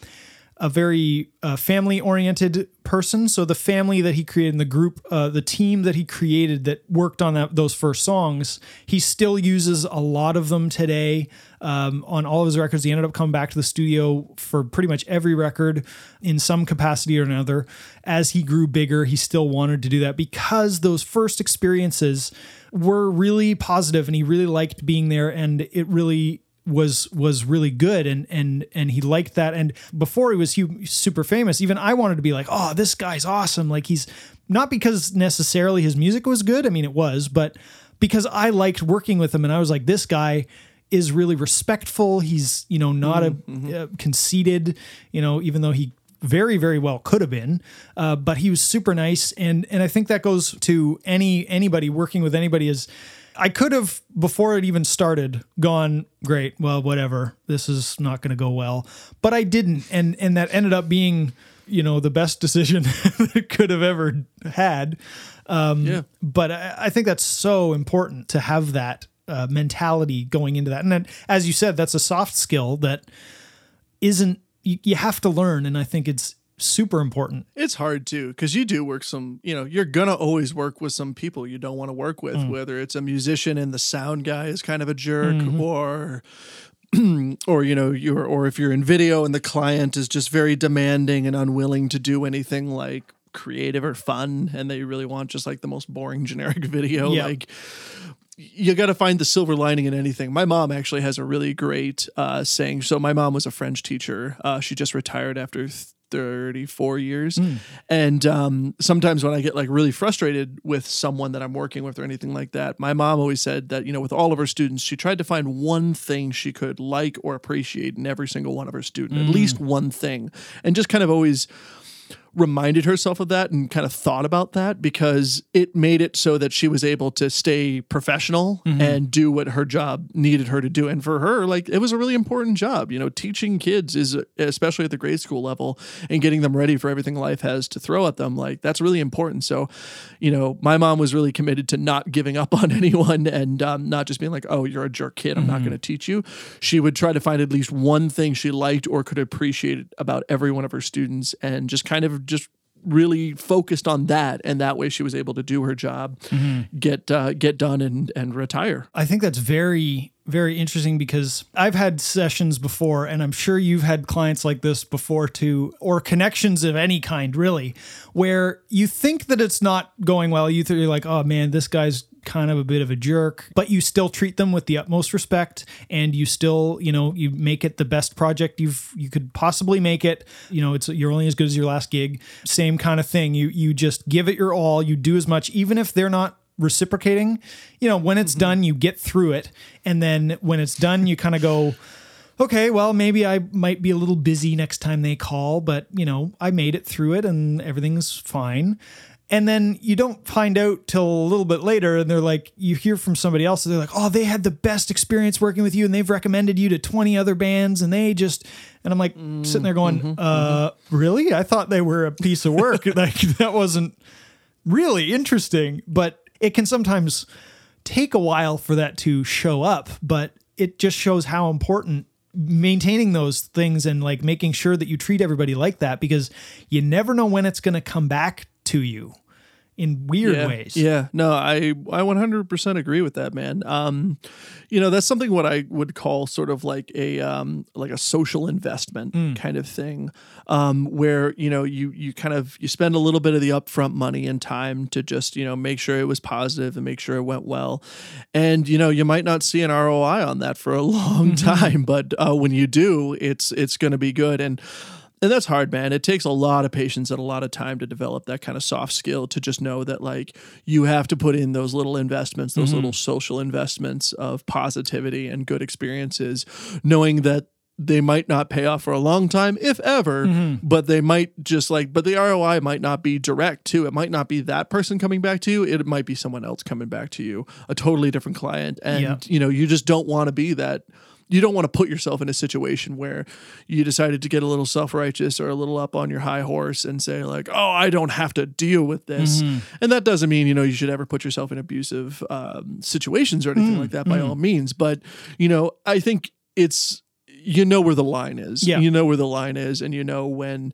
a very uh, family oriented person. So the family that he created in the group, uh, the team that he created that worked on that, those first songs, he still uses a lot of them today um, on all of his records. He ended up coming back to the studio for pretty much every record in some capacity or another. As he grew bigger, he still wanted to do that because those first experiences were really positive and he really liked being there and it really was was really good and and and he liked that and before he was super famous even I wanted to be like oh this guy's awesome like he's not because necessarily his music was good I mean it was but because I liked working with him and I was like this guy is really respectful he's you know not mm-hmm. a, a conceited you know even though he very very well could have been uh, but he was super nice and and I think that goes to any anybody working with anybody is I could have, before it even started, gone, great, well, whatever. This is not going to go well. But I didn't. And, and that ended up being, you know, the best decision that could have ever had. Um, yeah. But I, I, think that's so important to have that uh, mentality going into that. And then, as you said, that's a soft skill that isn't, you, you have to learn. And I think it's, super important. It's hard too because you do work some, you know, you're gonna always work with some people you don't want to work with, mm. whether it's a musician and the sound guy is kind of a jerk mm-hmm. or or you know you're or if you're in video and the client is just very demanding and unwilling to do anything like creative or fun and they really want just like the most boring generic video yep. like you got to find the silver lining in anything. My mom actually has a really great uh, saying. So my mom was a French teacher. Uh, she just retired after 34 years. Mm. And um, sometimes when I get like really frustrated with someone that I'm working with or anything like that, my mom always said that, you know, with all of her students, she tried to find one thing she could like or appreciate in every single one of her students, mm. at least one thing. And just kind of always reminded herself of that and kind of thought about that because it made it so that she was able to stay professional mm-hmm. and do what her job needed her to do. And for her, like it was a really important job. You know, teaching kids is especially at the grade school level and getting them ready for everything life has to throw at them. Like that's really important. So, you know, my mom was really committed to not giving up on anyone and um, not just being like, "Oh, you're a jerk kid. I'm mm-hmm. not going to teach you." She would try to find at least one thing she liked or could appreciate about every one of her students and just kind of just really focused on that and that way she was able to do her job mm-hmm. get uh, get done and and retire i think that's very very interesting because I've had sessions before, and I'm sure you've had clients like this before too, or connections of any kind, really, where you think that it's not going well. You think you're like, oh man, this guy's kind of a bit of a jerk, but you still treat them with the utmost respect, and you still, you know, you make it the best project you've you could possibly make it. You know, it's you're only as good as your last gig. Same kind of thing. You you just give it your all. You do as much, even if they're not reciprocating. You know, when it's mm-hmm. done, you get through it. And then when it's done, you kind of go, okay, well, maybe I might be a little busy next time they call, but, you know, I made it through it and everything's fine. And then you don't find out till a little bit later, and they're like, you hear from somebody else, and they're like, oh, they had the best experience working with you, and they've recommended you to 20 other bands, and they just, and I'm like mm-hmm. sitting there going, mm-hmm, uh, mm-hmm. really? I thought they were a piece of work. like, that wasn't really interesting. But it can sometimes take a while for that to show up, but it just shows how important maintaining those things and like making sure that you treat everybody like that because you never know when it's going to come back to you in weird yeah, ways. Yeah. No, I I 100% agree with that, man. Um you know, that's something what I would call sort of like a um like a social investment mm. kind of thing. Um where, you know, you you kind of you spend a little bit of the upfront money and time to just, you know, make sure it was positive and make sure it went well. And you know, you might not see an ROI on that for a long mm-hmm. time, but uh, when you do, it's it's going to be good and and that's hard man it takes a lot of patience and a lot of time to develop that kind of soft skill to just know that like you have to put in those little investments those mm-hmm. little social investments of positivity and good experiences knowing that they might not pay off for a long time if ever mm-hmm. but they might just like but the ROI might not be direct too it might not be that person coming back to you it might be someone else coming back to you a totally different client and yeah. you know you just don't want to be that you don't want to put yourself in a situation where you decided to get a little self-righteous or a little up on your high horse and say like oh i don't have to deal with this mm-hmm. and that doesn't mean you know you should ever put yourself in abusive um, situations or anything mm-hmm. like that by mm. all means but you know i think it's you know where the line is. Yeah. You know where the line is, and you know when,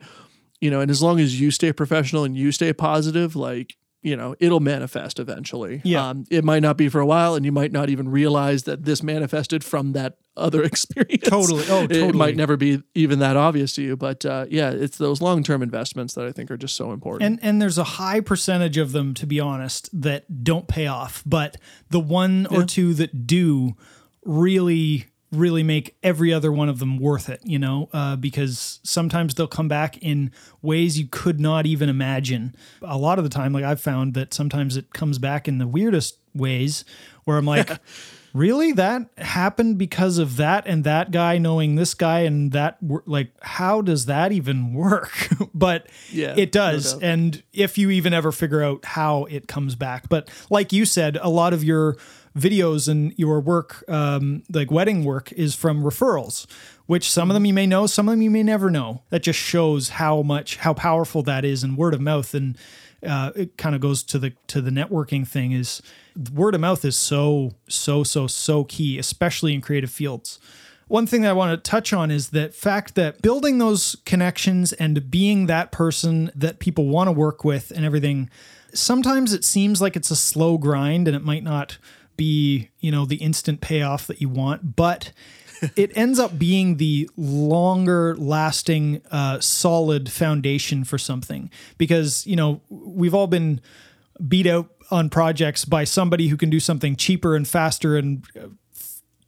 you know, and as long as you stay professional and you stay positive, like, you know, it'll manifest eventually. Yeah. Um, it might not be for a while, and you might not even realize that this manifested from that other experience. Totally. Oh, It might never be even that obvious to you. But uh, yeah, it's those long term investments that I think are just so important. And and there's a high percentage of them, to be honest, that don't pay off. But the one or two that do really really make every other one of them worth it, you know, uh, because sometimes they'll come back in ways you could not even imagine. A lot of the time, like I've found that sometimes it comes back in the weirdest ways where I'm like, really? That happened because of that and that guy knowing this guy and that, like, how does that even work? but Yeah, it does. no and if you even ever figure out how it comes back. But like you said, a lot of your videos and your work, um, like wedding work, is from referrals, which some of them you may know, some of them you may never know. That just shows how much how powerful that is in word of mouth, and uh, it kind of goes to the to the networking thing. Is word of mouth is so so so so key, especially in creative fields. One thing that I want to touch on is that fact that building those connections and being that person that people want to work with and everything, sometimes it seems like it's a slow grind and it might not be, you know, the instant payoff that you want, but it ends up being the longer lasting, uh, solid foundation for something because, you know, we've all been beat out on projects by somebody who can do something cheaper and faster and uh,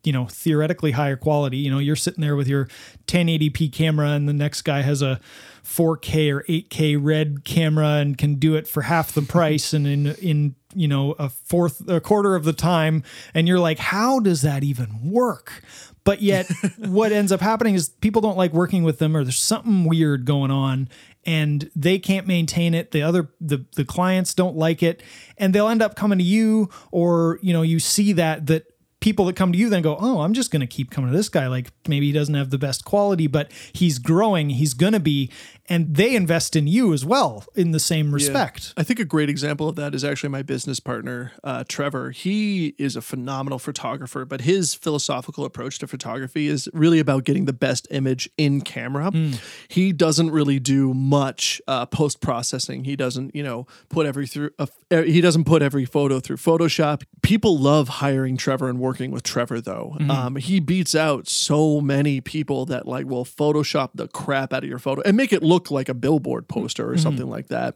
you know theoretically higher quality. You know you're sitting there with your 1080p camera and the next guy has a 4k or 8k red camera and can do it for half the price and in in you know a fourth a quarter of the time. And you're like how does that even work? But yet what ends up happening is people don't like working with them or there's something weird going on and they can't maintain it. The other the the clients don't like it. And they'll end up coming to you or you know you see that that people that come to you then go, oh, I'm just going to keep coming to this guy. Like maybe he doesn't have the best quality, but he's growing. He's going to be, and they invest in you as well in the same respect. I think a great example of that is actually my business partner, uh, Trevor. He is a phenomenal photographer, but his philosophical approach to photography is really about getting the best image in camera. Hmm. He doesn't really do much uh, post processing. He doesn't, you know, put every through. Uh, he doesn't put every photo through Photoshop. People love hiring Trevor and working with Trevor, though. Mm-hmm. Um, he beats out so many people that like will Photoshop the crap out of your photo and make it look like a billboard poster Mm-hmm. or something like that.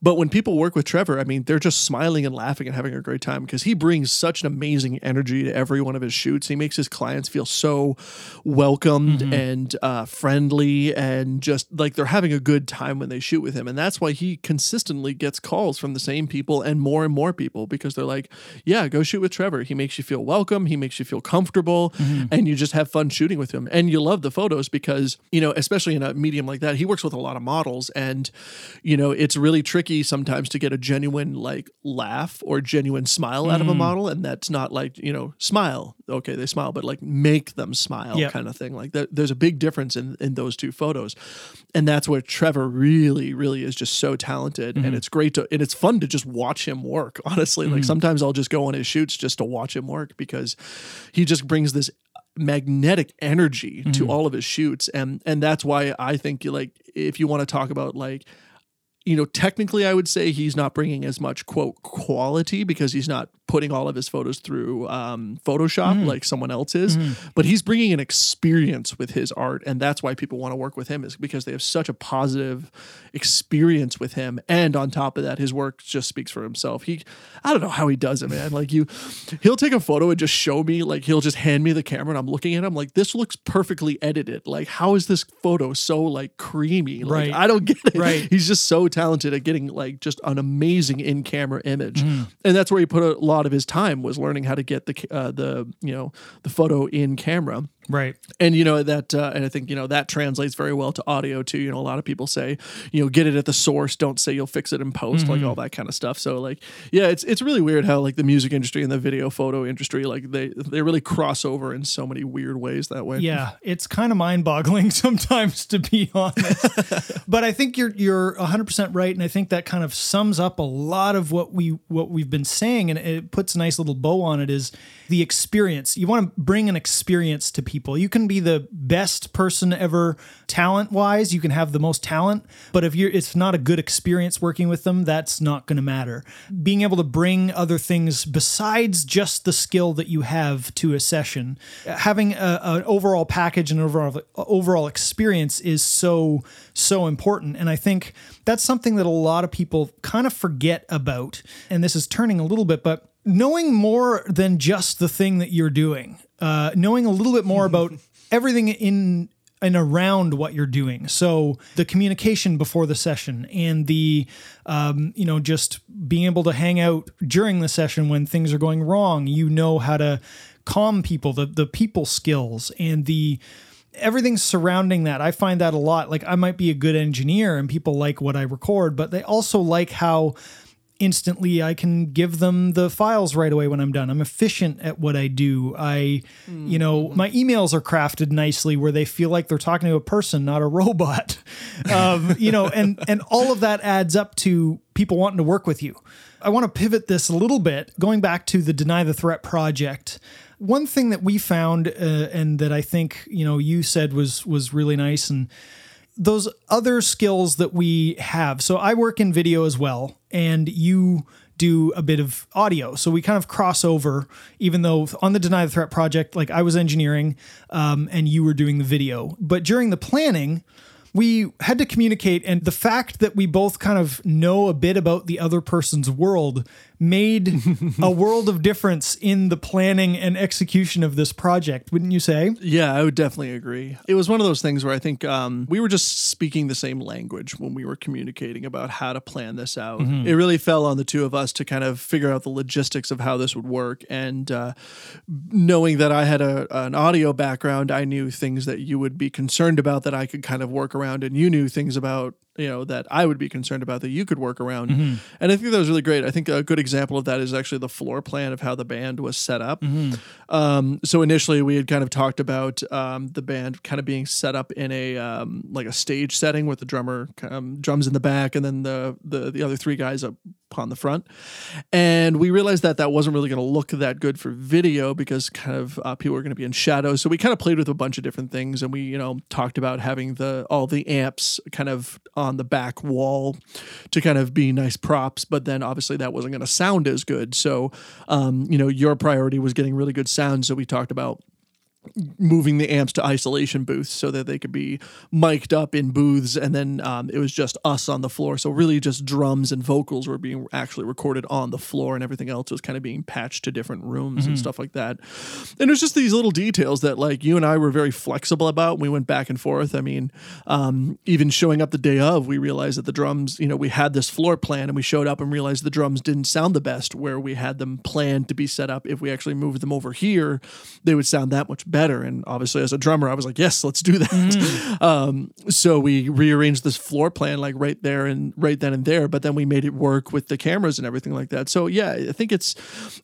But when people work with Trevor, I mean, they're just smiling and laughing and having a great time because he brings such an amazing energy to every one of his shoots. He makes his clients feel so welcomed Mm-hmm. and uh, friendly and just like they're having a good time when they shoot with him. And that's why he consistently gets calls from the same people and more and more people because they're like, yeah, go shoot with Trevor. He makes you feel welcome. He makes you feel comfortable Mm-hmm. and you just have fun shooting with him. And you love the photos because, you know, especially in a medium like that, he works with a lot of models and, you know, it's really tricky sometimes to get a genuine like laugh or genuine smile out of a Mm. model. And that's not like, you know, smile. Okay, they smile, but like make them smile Yeah. kind of thing. Like that, there's a big difference in, in those two photos. And that's where Trevor really, really is just so talented. Mm-hmm. And it's great to, and it's fun to just watch him work, honestly. Mm-hmm. Like sometimes I'll just go on his shoots just to watch him work because he just brings this magnetic energy to Mm-hmm. all of his shoots and and that's why I think like if you want to talk about like you know technically I would say he's not bringing as much quote quality because he's not putting all of his photos through um, Photoshop Mm-hmm. like someone else is but he's bringing an experience with his art and that's why people want to work with him is because they have such a positive experience with him and on top of that his work just speaks for himself he I don't know how he does it man like you he'll take a photo and just show me like he'll just hand me the camera and I'm looking at him like this looks perfectly edited like how is this photo so like creamy like Right. I don't get it Right. he's just so talented at getting like just an amazing in-camera image Mm-hmm. and that's where he put a lot of his time was learning how to get the uh, the you know the photo in camera Right. and you know that uh, and i think you know that translates very well to audio too you know a lot of people say you know get it at the source don't say you'll fix it in post like Mm-hmm. all that kind of stuff so like yeah it's it's really weird how like the music industry and the video photo industry like they they really cross over in so many weird ways that way Yeah, it's kind of mind-boggling sometimes to be honest. but I think you're you're 100% right and I think that kind of sums up a lot of what we what we've been saying and it puts a nice little bow on it is the experience. You want to bring an experience to people people. You can be the best person ever talent wise, you can have the most talent, but if you're it's not a good experience working with them, that's not going to matter. Being able to bring other things besides just the skill that you have to a session, having a, an overall package and overall overall experience is so so important. And I think that's something that a lot of people kind of forget about. And this is turning a little bit, but knowing more than just the thing that you're doing, uh, knowing a little bit more about everything in and around what you're doing. So the communication before the session and the, um, you know, just being able to hang out during the session when things are going wrong. You know how to calm people, the the people skills and the everything surrounding that. I find that a lot. Like I might be a good engineer and people like what I record, but they also like how instantly I can give them the files right away when I'm done. I'm efficient at what I do. I, mm. you know, my emails are crafted nicely where they feel like they're talking to a person, not a robot. um, you know, and and all of that adds up to people wanting to work with you. I want to pivot this a little bit, going back to the Deny the Threat project. One thing that we found, uh, and that I think you know you said was was really nice, and those other skills that we have. So I work in video as well, and you do a bit of audio. So we kind of cross over, even though on the Deny the Threat project, like I was engineering um, and you were doing the video. But during the planning, we had to communicate, and the fact that we both kind of know a bit about the other person's world made a world of difference in the planning and execution of this project, wouldn't you say? Yeah, I would definitely agree. It was one of those things where I think um, we were just speaking the same language when we were communicating about how to plan this out. Mm-hmm. It really fell on the two of us to kind of figure out the logistics of how this would work. And uh, knowing that I had a, an audio background, I knew things that you would be concerned about that I could kind of work around, and you knew things about you know that I would be concerned about that you could work around. Mm-hmm. And I think that was really great. I think a good example of that is actually the floor plan of how the band was set up. Mm-hmm. Um, so initially we had kind of talked about um, the band kind of being set up in a um, like a stage setting with the drummer um, drums in the back and then the, the the other three guys up on the front. And we realized that that wasn't really going to look that good for video because kind of uh, people were going to be in shadows. So we kind of played with a bunch of different things and we, you know, talked about having the all the amps kind of on the back wall to kind of be nice props, but then obviously that wasn't going to sound as good. So, um, you know, your priority was getting really good sound. So we talked about moving the amps to isolation booths so that they could be mic'd up in booths. And then um, it was just us on the floor. So really just drums and vocals were being actually recorded on the floor and everything else was kind of being patched to different rooms mm-hmm. and stuff like that. And it was just these little details that like you and i were very flexible about we went back and forth. I mean um, even showing up the day of we realized that the drums you know we had this floor plan and we showed up and realized the drums didn't sound the best where we had them planned to be set up. If we actually moved them over here they would sound that much better better. And obviously, as a drummer, I was like, yes, let's do that. Mm. Um, so we rearranged this floor plan like right there and right then and there. But then we made it work with the cameras and everything like that. So yeah, I think it's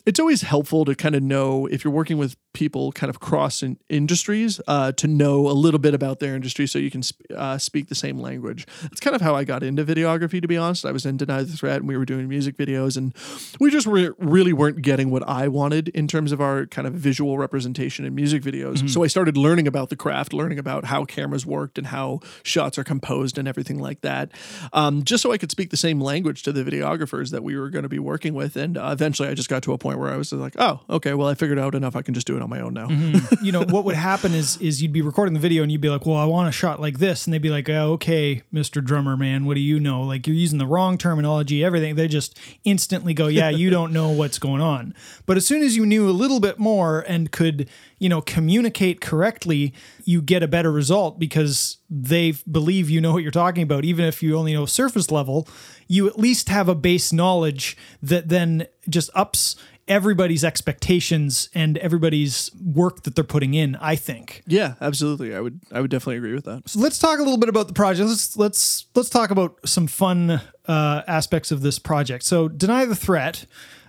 it's always helpful to kind of know if you're working with people kind of cross in industries uh, to know a little bit about their industry so you can sp- uh, speak the same language. That's kind of how I got into videography. To be honest, I was in Deny the Threat and we were doing music videos and we just re- really weren't getting what I wanted in terms of our kind of visual representation in music videos videos. Mm-hmm. So I started learning about the craft, learning about how cameras worked and how shots are composed and everything like that, um, just so I could speak the same language to the videographers that we were going to be working with. And uh, eventually, I just got to a point where I was like, oh, okay, well, I figured out enough. I can just do it on my own now. Mm-hmm. you know, what would happen is is you'd be recording the video and you'd be like, well, I want a shot like this, and they'd be like, oh, okay, Mister Drummer Man, what do you know? Like you're using the wrong terminology, everything. They just instantly go, yeah, you don't know what's going on. But as soon as you knew a little bit more and could you know, communicate correctly, you get a better result because they believe you know what you're talking about. Even if you only know surface level, you at least have a base knowledge that then just ups everybody's expectations and everybody's work that they're putting in i think. Yeah absolutely. I would i would definitely agree with that. So let's talk a little bit about the project. Let's let's let's talk about some fun uh, aspects of this project. So deny the threat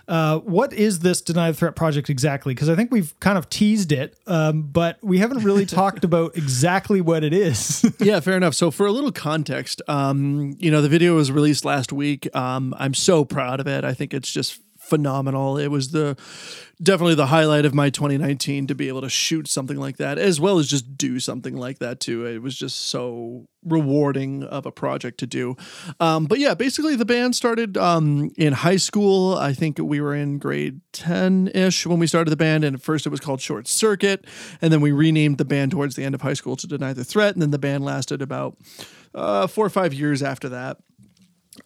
uh, what is this Deny the Threat project exactly? Because I think we've kind of teased it, um, but we haven't really talked about exactly what it is. yeah, fair enough. So, for a little context, um, you know, the video was released last week. Um, I'm so proud of it. I think it's just phenomenal. It was the definitely the highlight of my 2019 to be able to shoot something like that, as well as just do something like that too. It was just so rewarding of a project to do. Um, but yeah, basically the band started um, in high school. I think we were in grade 10 ish when we started the band, and at first it was called Short Circuit, and then we renamed the band towards the end of high school to Deny the Threat, and then the band lasted about uh, four or five years after that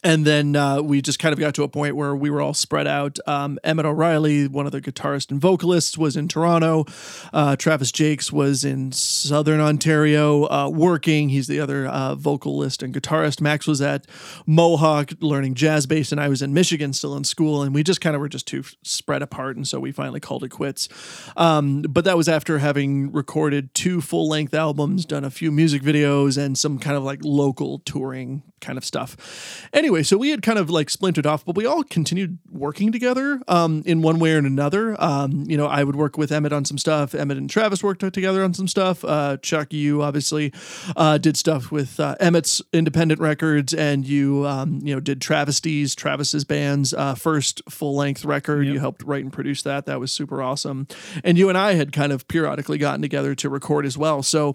and then uh, we just kind of got to a point where we were all spread out. Um, Emmett O'Reilly, one of the guitarists and vocalists, was in Toronto. Uh, Travis Jakes was in Southern Ontario uh, working. He's the other uh, vocalist and guitarist. Max was at Mohawk learning jazz bass, and I was in Michigan still in school. And we just kind of were just too spread apart, and so we finally called it quits. Um, but that was after having recorded two full length albums, done a few music videos, and some kind of like local touring kind of stuff. Anyway, so we had kind of like splintered off, but we all continued working together um, in one way or another. Um, you know, I would work with Emmett on some stuff. Emmett and Travis worked together on some stuff. Uh, Chuck, you obviously uh, did stuff with uh, Emmett's independent records, and you um, you know did Travesties, Travis's band's uh, first full length record. Yep. You helped write and produce that. That was super awesome. And you and I had kind of periodically gotten together to record as well. So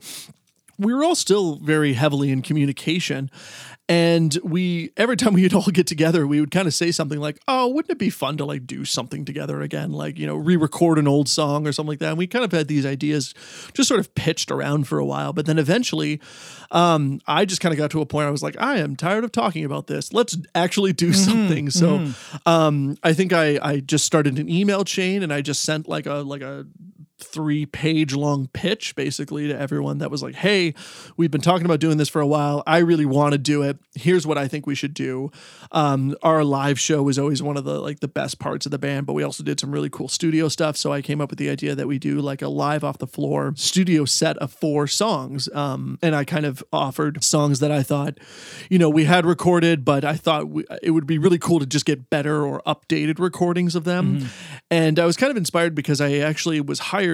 we were all still very heavily in communication and we every time we'd all get together we would kind of say something like oh wouldn't it be fun to like do something together again? Like you know re-record an old song or something like that. And we kind of had these ideas just sort of pitched around for a while. But then eventually um, i just kind of got to a point i was like i am tired of talking about this. Let's actually do mm-hmm, something. So mm-hmm. um, i think i i just started an email chain and i just sent like a like a three page long pitch basically to everyone that was like, hey, we've been talking about doing this for a while. I really want to do it. Here's what I think we should do. Um, our live show was always one of the like the best parts of the band, but we also did some really cool studio stuff. So I came up with the idea that we do like a live off the floor studio set of four songs. Um, and I kind of offered songs that I thought, you know, we had recorded, but I thought we, it would be really cool to just get better or updated recordings of them. Mm-hmm. And I was kind of inspired because I actually was hired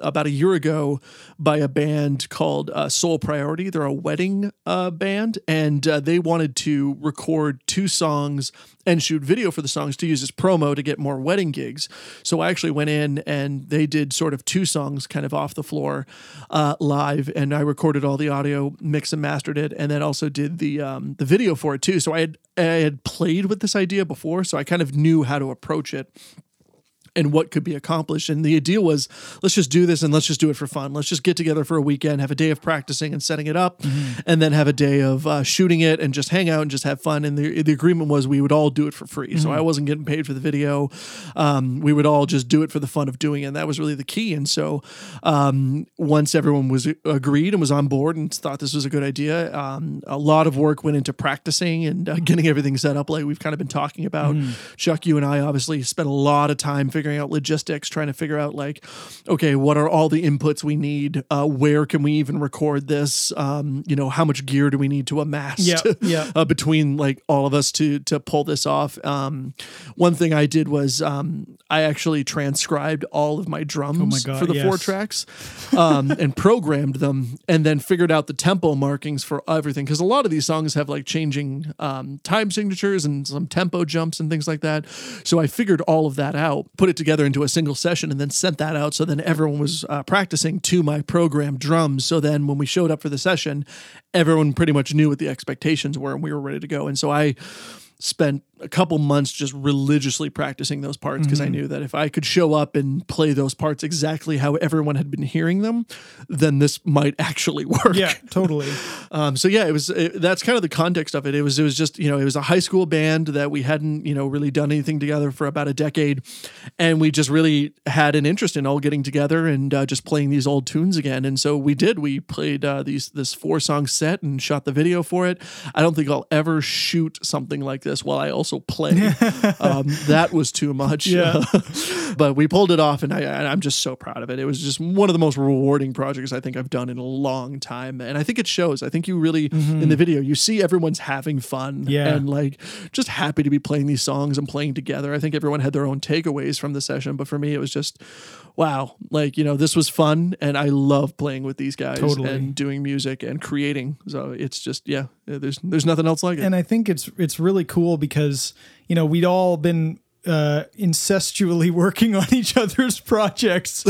about a year ago by a band called uh, Soul Priority. They're a wedding uh, band, and uh, they wanted to record two songs and shoot video for the songs to use as promo to get more wedding gigs. So I actually went in and they did sort of two songs kind of off the floor uh, live, and I recorded all the audio, mixed and mastered it, and then also did the um, the video for it too. So I had I had played with this idea before, so I kind of knew how to approach it and what could be accomplished. And the idea was let's just do this and let's just do it for fun. Let's just get together for a weekend, have a day of practicing and setting it up, mm-hmm. and then have a day of uh, shooting it and just hang out and just have fun. And the, the agreement was we would all do it for free. Mm-hmm. So I wasn't getting paid for the video. Um, we would all just do it for the fun of doing it. And that was really the key. And so um, once everyone was agreed and was on board and thought this was a good idea, um, a lot of work went into practicing and uh, getting everything set up like we've kind of been talking about. Mm-hmm. Chuck, you and I obviously spent a lot of time figuring figuring out logistics, trying to figure out like, okay, what are all the inputs we need? Uh, where can we even record this? Um, you know, how much gear do we need to amass? Yeah, to, yeah. Uh, between like all of us to to pull this off. Um, one thing I did was um, I actually transcribed all of my drums oh my God, for the yes. four tracks um, and programmed them, and then figured out the tempo markings for everything because a lot of these songs have like changing um, time signatures and some tempo jumps and things like that. So I figured all of that out, put it together into a single session and then sent that out. So then everyone was uh, practicing to my program drums. So then when we showed up for the session, everyone pretty much knew what the expectations were and we were ready to go. And so I spent a couple months just religiously practicing those parts because mm-hmm. I knew that if I could show up and play those parts exactly how everyone had been hearing them, then this might actually work. Yeah, totally. um, so yeah, it was. It, that's kind of the context of it. It was. It was just you know it was a high school band that we hadn't you know really done anything together for about a decade, and we just really had an interest in all getting together and uh, just playing these old tunes again. And so we did. We played uh, these this four song set and shot the video for it. I don't think I'll ever shoot something like this while I also also play. um, that was too much. Yeah. but we pulled it off, and I, I'm just so proud of it. It was just one of the most rewarding projects I think I've done in a long time, and I think it shows. I think you really mm-hmm. in the video you see everyone's having fun, yeah. and like just happy to be playing these songs and playing together. I think everyone had their own takeaways from the session, but for me, it was just wow, like you know, this was fun, and I love playing with these guys totally. and doing music and creating. So it's just yeah, there's there's nothing else like it. And I think it's it's really cool because you know we'd all been uh, incestually working on each other's projects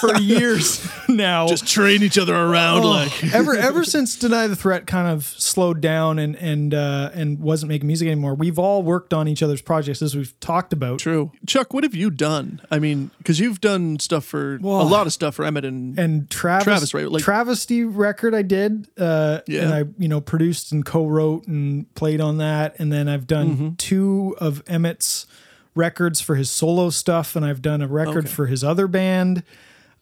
for years now. Just train each other around Oh, like ever ever since Deny the Threat kind of slowed down and and uh, and wasn't making music anymore, we've all worked on each other's projects as we've talked about. True. Chuck, what have you done? I mean, because you've done stuff for Well, a lot of stuff for Emmett and, And Travis, Travis, right? Like- Travesty record I did, uh, Yeah. and I you know produced and co-wrote and played on that, and then I've done Mm-hmm. two of Emmett's records for his solo stuff, and I've done a record Okay. for his other band.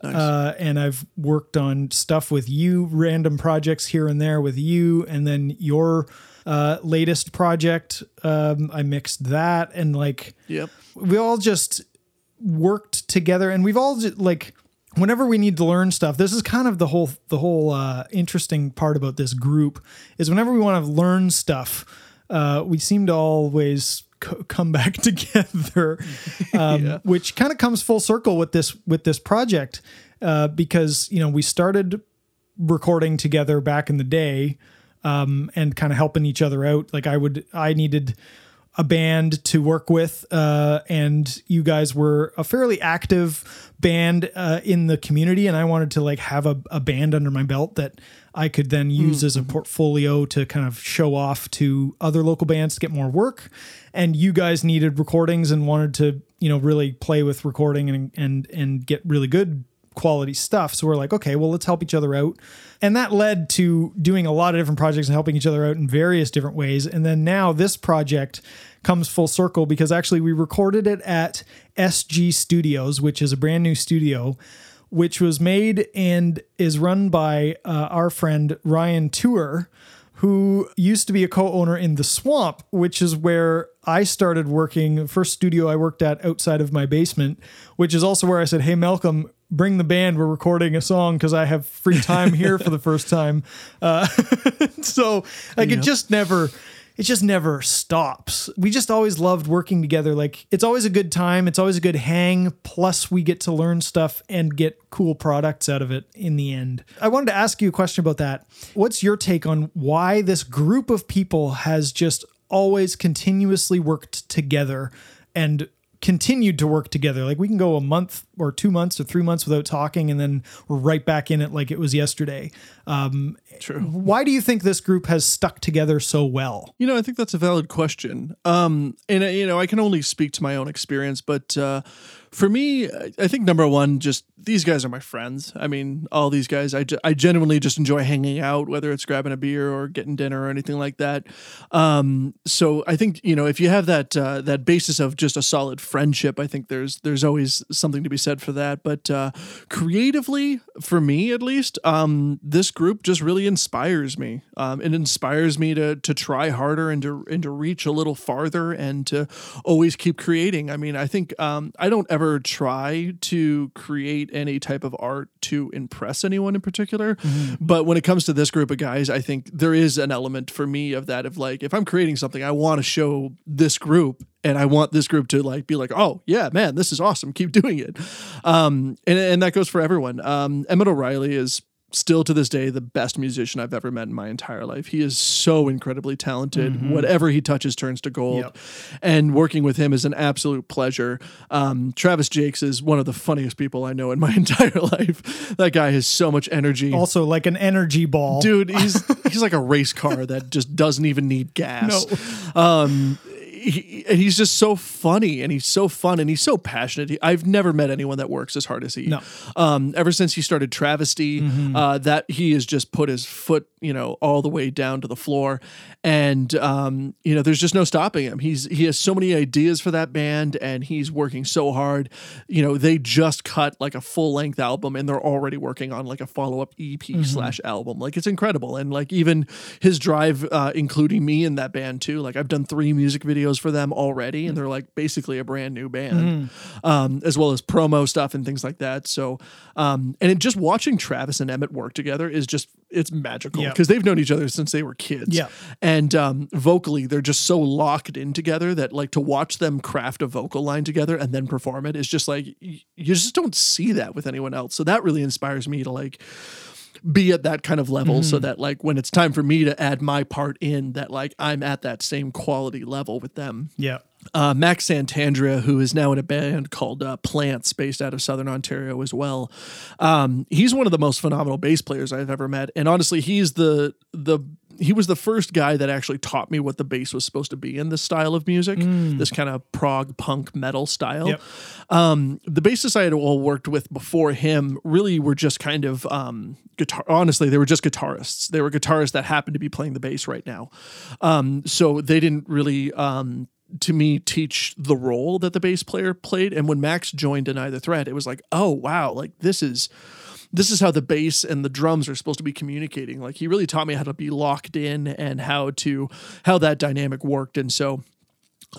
Uh, and I've worked on stuff with you, random projects here and there with you, and then your uh, latest project, um, I mixed that, and like Yep. we all just worked together and we've all just, like whenever we need to learn stuff this is kind of the whole the whole uh, interesting part about this group is whenever we want to learn stuff uh, we seem to always co- come back together um, Yeah. which kind of comes full circle with this with this project uh, because you know we started recording together back in the day um, and kind of helping each other out. Like I would, I needed a band to work with, uh, and you guys were a fairly active band uh, in the community, and I wanted to like have a, a band under my belt that I could then use as a portfolio to kind of show off to other local bands to get more work. And you guys needed recordings and wanted to, you know, really play with recording and and and get really good quality stuff. So we're like, okay, well, let's help each other out. And that led to doing a lot of different projects and helping each other out in various different ways. And then now this project comes full circle because actually we recorded it at SG Studios, which is a brand new studio, which was made and is run by uh, our friend Ryan Tour. Who used to be a co-owner in the Swamp, which is where I started working. The first studio I worked at outside of my basement, which is also where I said, "Hey, Malcolm, bring the band. We're recording a song because I have free time here for the first time." Uh, so, like, it just never, it just never stops. We just always loved working together. Like, it's always a good time. It's always a good hang. Plus, we get to learn stuff and get cool products out of it in the end. I wanted to ask you a question about that. What's your take on why this group of people has just always continuously worked together and continued to work together. Like we can go a month or two months or three months without talking, and then we're right back in it like it was yesterday. Um, True. why do you think this group has stuck together so well? You know, I think that's a valid question. Um, and uh, you know, I can only speak to my own experience, but uh, for me, I- think number one, just these guys are my friends. I mean, all these guys, I, I genuinely just enjoy hanging out, whether it's grabbing a beer or getting dinner or anything like that. Um, so I think you know, if you have that uh, that basis of just a solid friendship, I think there's there's always something to be said for that. But uh, creatively, for me at least, um, this group just really inspires me. Um, it inspires me to to try harder and to and to reach a little farther and to always keep creating. I mean, I think um, I don't ever try to create any type of art to impress anyone in particular, but when it comes to this group of guys, I think there is an element for me of that of like if I'm creating something, I want to show this group and I want this group to like be like, oh yeah, man, this is awesome. Keep doing it. Um, and and that goes for everyone. Um, Emmett O'Reilly is still to this day the best musician I've ever met in my entire life. He is so incredibly talented. Whatever he touches turns to gold. Yep. And working with him is an absolute pleasure. Um, Travis Jakes is one of the funniest people I know in my entire life. That guy has so much energy. Also, like an energy ball. Dude, he's he's like a race car that just doesn't even need gas. No. Um, he, and he's just so funny and he's so fun and he's so passionate. He, I've never met anyone that works as hard as he. No. Um, ever since he started Travesty, uh, that he has just put his foot, you know, all the way down to the floor, and um, you know, there's just no stopping him. He's he has so many ideas for that band, and he's working so hard. You know, they just cut like a full length album, and they're already working on like a follow up EP slash album. Like it's incredible, and like even his drive, uh, including me in that band too. Like I've done three music videos for them already, and they're like basically a brand new band, um, as well as promo stuff and things like that. So, um, and it, just watching Travis and Emmett work together is just it's magical Yeah. because they've known each other since they were kids. Yeah. and um, vocally they're just so locked in together that like to watch them craft a vocal line together and then perform it is just like you just don't see that with anyone else. So that really inspires me to like be at that kind of level so that like when it's time for me to add my part in that like I'm at that same quality level with them. Yeah. uh, Max Santandrea, who is now in a band called uh, Plants, based out of Southern Ontario as well. Um, he's one of the most phenomenal bass players I've ever met, and honestly, he's the the he was the first guy that actually taught me what the bass was supposed to be in this style of music, this kind of prog punk metal style. Yep. Um, the bassists I had all worked with before him really were just kind of um, guitar. Honestly, they were just guitarists. They were guitarists that happened to be playing the bass right now. Um, so they didn't really. Um, to me, teach the role that the bass player played, and when Max joined Deny the Threat, it was like, oh wow, like this is this is how the bass and the drums are supposed to be communicating. Like he really taught me how to be locked in and how to how that dynamic worked. And so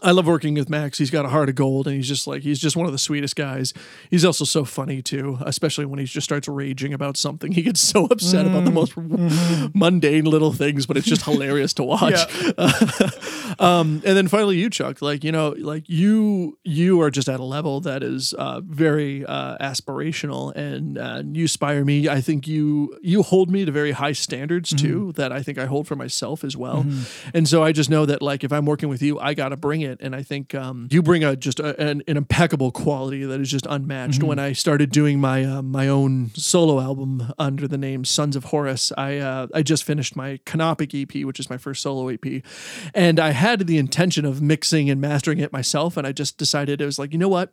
I love working with Max. He's got a heart of gold and he's just like he's just one of the sweetest guys. He's also so funny too, especially when he just starts raging about something. He gets so upset about the most mundane little things, but it's just hilarious to watch. um, and then finally you Chuck, like you know, like you you are just at a level that is uh, very uh, aspirational and uh, you inspire me. I think you you hold me to very high standards too that I think I hold for myself as well. And so I just know that like if I'm working with you, I got to bring it. And I think um, you bring a just a, an, an impeccable quality that is just unmatched. When I started doing my uh, my own solo album under the name Sons of Horus, I uh, I just finished my Canopic EP, which is my first solo EP, and I had the intention of mixing and mastering it myself. And I just decided it was like, you know what?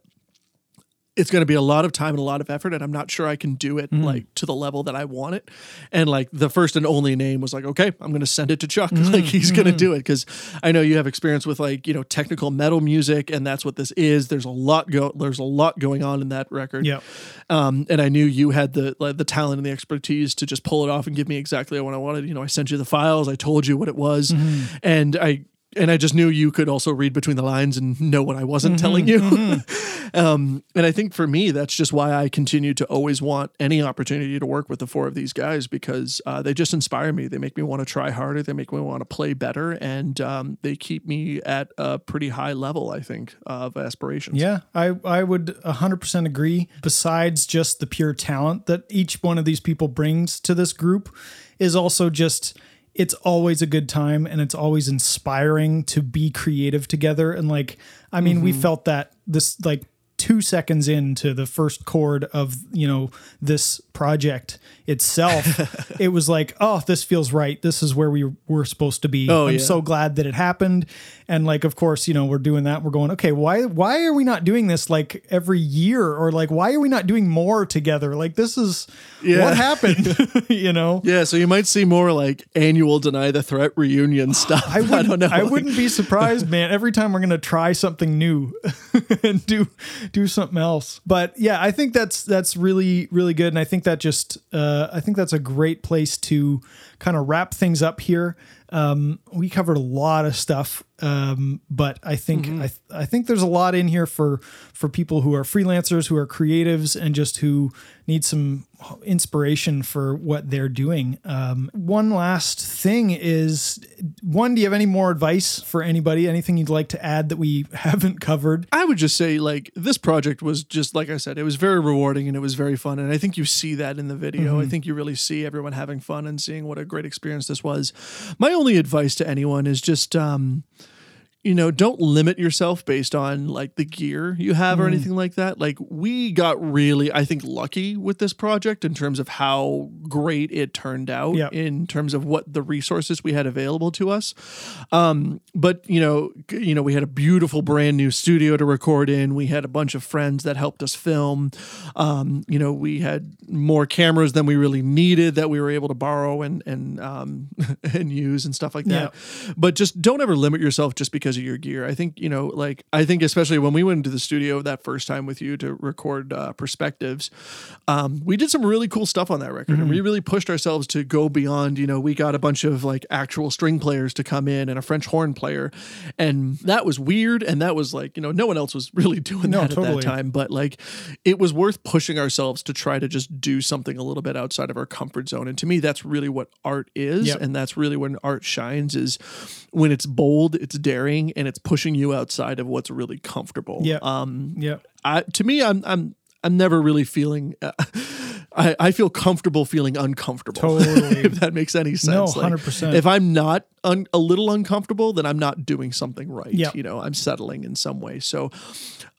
It's going to be a lot of time and a lot of effort and i'm not sure i can do it like to the level that i want it and like the first and only name was like okay i'm going to send it to chuck like he's going to do it because i know you have experience with like you know technical metal music and that's what this is there's a lot go there's a lot going on in that record Yep. um, and I knew you had the like, the talent and the expertise to just pull it off and give me exactly what I wanted. You know, I sent you the files, I told you what it was, Mm-hmm. and I and I just knew you could also read between the lines and know what I wasn't Mm-hmm. telling you. um, and I think for me, that's just why I continue to always want any opportunity to work with the four of these guys because uh, they just inspire me. They make me want to try harder. They make me want to play better, and um, they keep me at a pretty high level. I think of aspirations. Yeah, I, I would 100% agree. Besides just the pure talent that each one of these people brings to this group, is also just it's always a good time and it's always inspiring to be creative together. And like, I mean, we mm-hmm. felt that this like two seconds into the first chord of you know this project itself it was like oh this feels right this is where we were supposed to be Oh, i'm yeah. so glad that it happened and like of course you know we're doing that we're going okay why why are we not doing this like every year or like why are we not doing more together like this is Yeah. what happened you know Yeah, so you might see more like annual deny the threat reunion stuff. I wouldn't, don't know. I wouldn't be surprised, man. Every time we're gonna try something new and do do something else. But yeah, I think that's that's really really good, and I think that just uh, I think that's a great place to kind of wrap things up here. Um, we covered a lot of stuff, um, but I think I, th- I think there's a lot in here for for people who are freelancers, who are creatives, and just who need some inspiration for what they're doing. Um, one last thing is, one, do you have any more advice for anybody? Anything you'd like to add that we haven't covered? I would just say like this project was just like I said, it was very rewarding and it was very fun. And I think you see that in the video. I think you really see everyone having fun and seeing what a great experience this was. My only advice to anyone is just um you know, don't limit yourself based on like the gear you have or anything like that. Like we got really, I think, lucky with this project in terms of how great it turned out Yep. in terms of what the resources we had available to us. Um, but you know, you know, we had a beautiful brand new studio to record in. We had a bunch of friends that helped us film. Um, you know, we had more cameras than we really needed that we were able to borrow and and um, and use and stuff like that. But just don't ever limit yourself just because of your gear. I think you know, like I think especially when we went into the studio that first time with you to record uh, perspectives, um, we did some really cool stuff on that record, and we really pushed ourselves to go beyond. You know, we got a bunch of like actual string players to come in and a French horn player, and that was weird. And that was like you know, no one else was really doing No, that at totally. that time. But like, it was worth pushing ourselves to try to just do something a little bit outside of our comfort zone. And to me, that's really what art is, Yep. and that's really when art shines is when it's bold, it's daring, and it's pushing you outside of what's really comfortable. Yeah. Um, Yeah. I, to me, I'm I'm I'm never really feeling. Uh, I, I feel comfortable feeling uncomfortable. Totally. if that makes any sense. No, Like, 100%. If I'm not un, a little uncomfortable, then I'm not doing something right. Yeah. You know, I'm settling in some way. So,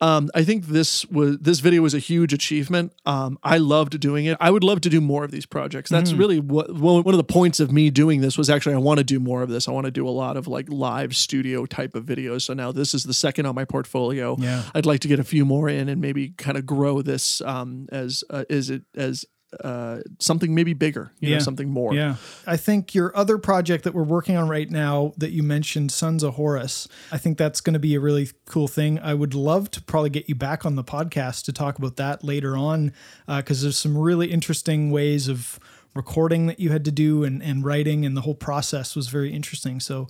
um, I think this was this video was a huge achievement. Um, I loved doing it. I would love to do more of these projects. That's Mm. really what one one of the points of me doing this was actually I want to do more of this. I want to do a lot of like live studio type of videos. So now this is the second on my portfolio. Yeah. I'd like to get a few more in and maybe kind of grow this um, as uh, is it as uh, something maybe bigger, you know, something more. Yeah. I think your other project that we're working on right now that you mentioned, Sons of Horus, I think that's going to be a really cool thing. I would love to probably get you back on the podcast to talk about that later on because there's some really interesting ways of recording that you had to do and, and writing, and the whole process was very interesting. So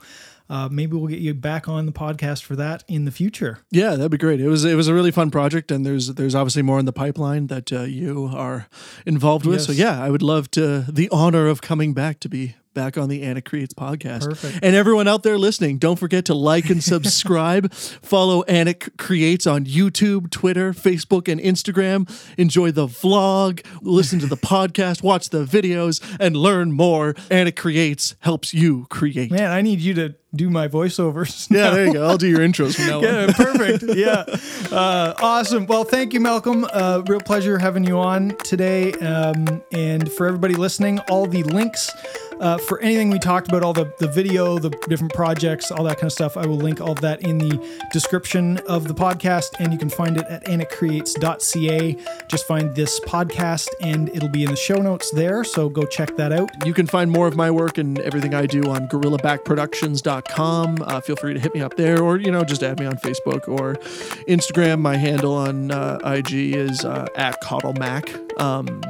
uh, maybe we'll get you back on the podcast for that in the future. Yeah, that'd be great. It was it was a really fun project, and there's there's obviously more in the pipeline that uh, you are involved with. So yeah, I would love to the honor of coming back to be back on the Anna Creates podcast. Perfect. And everyone out there listening, don't forget to like and subscribe. Follow Anna Creates on YouTube, Twitter, Facebook, and Instagram. Enjoy the vlog, listen to the podcast, watch the videos, and learn more. Anna Creates helps you create. Man, I need you to do my voiceovers. Yeah, there you go. I'll do your intros from now on. Yeah, perfect. Yeah. Uh, awesome. Well, thank you, Malcolm. Uh, real pleasure having you on today. Um, and for everybody listening, all the links uh, for anything we talked about, all the, the video, the different projects, all that kind of stuff, I will link all of that in the description of the podcast. And you can find it at anacreates.ca. Just find this podcast and it'll be in the show notes there. So go check that out. You can find more of my work and everything I do on gorillabackproductions.com. Uh, feel free to hit me up there or, you know, just add me on Facebook or Instagram. My handle on uh, IG is uh, at CoddleMac. Um,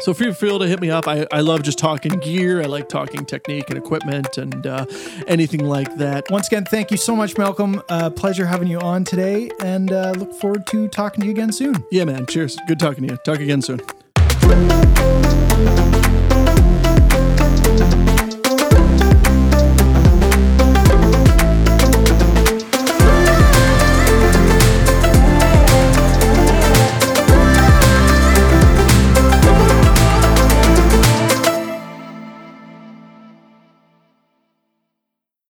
so feel free to hit me up. I, I love just talking gear. I like talking technique and equipment and uh, anything like that. Once again, thank you so much, Malcolm. Uh, pleasure having you on today and uh, look forward to talking to you again soon. Yeah, man. Cheers. Good talking to you. Talk again soon.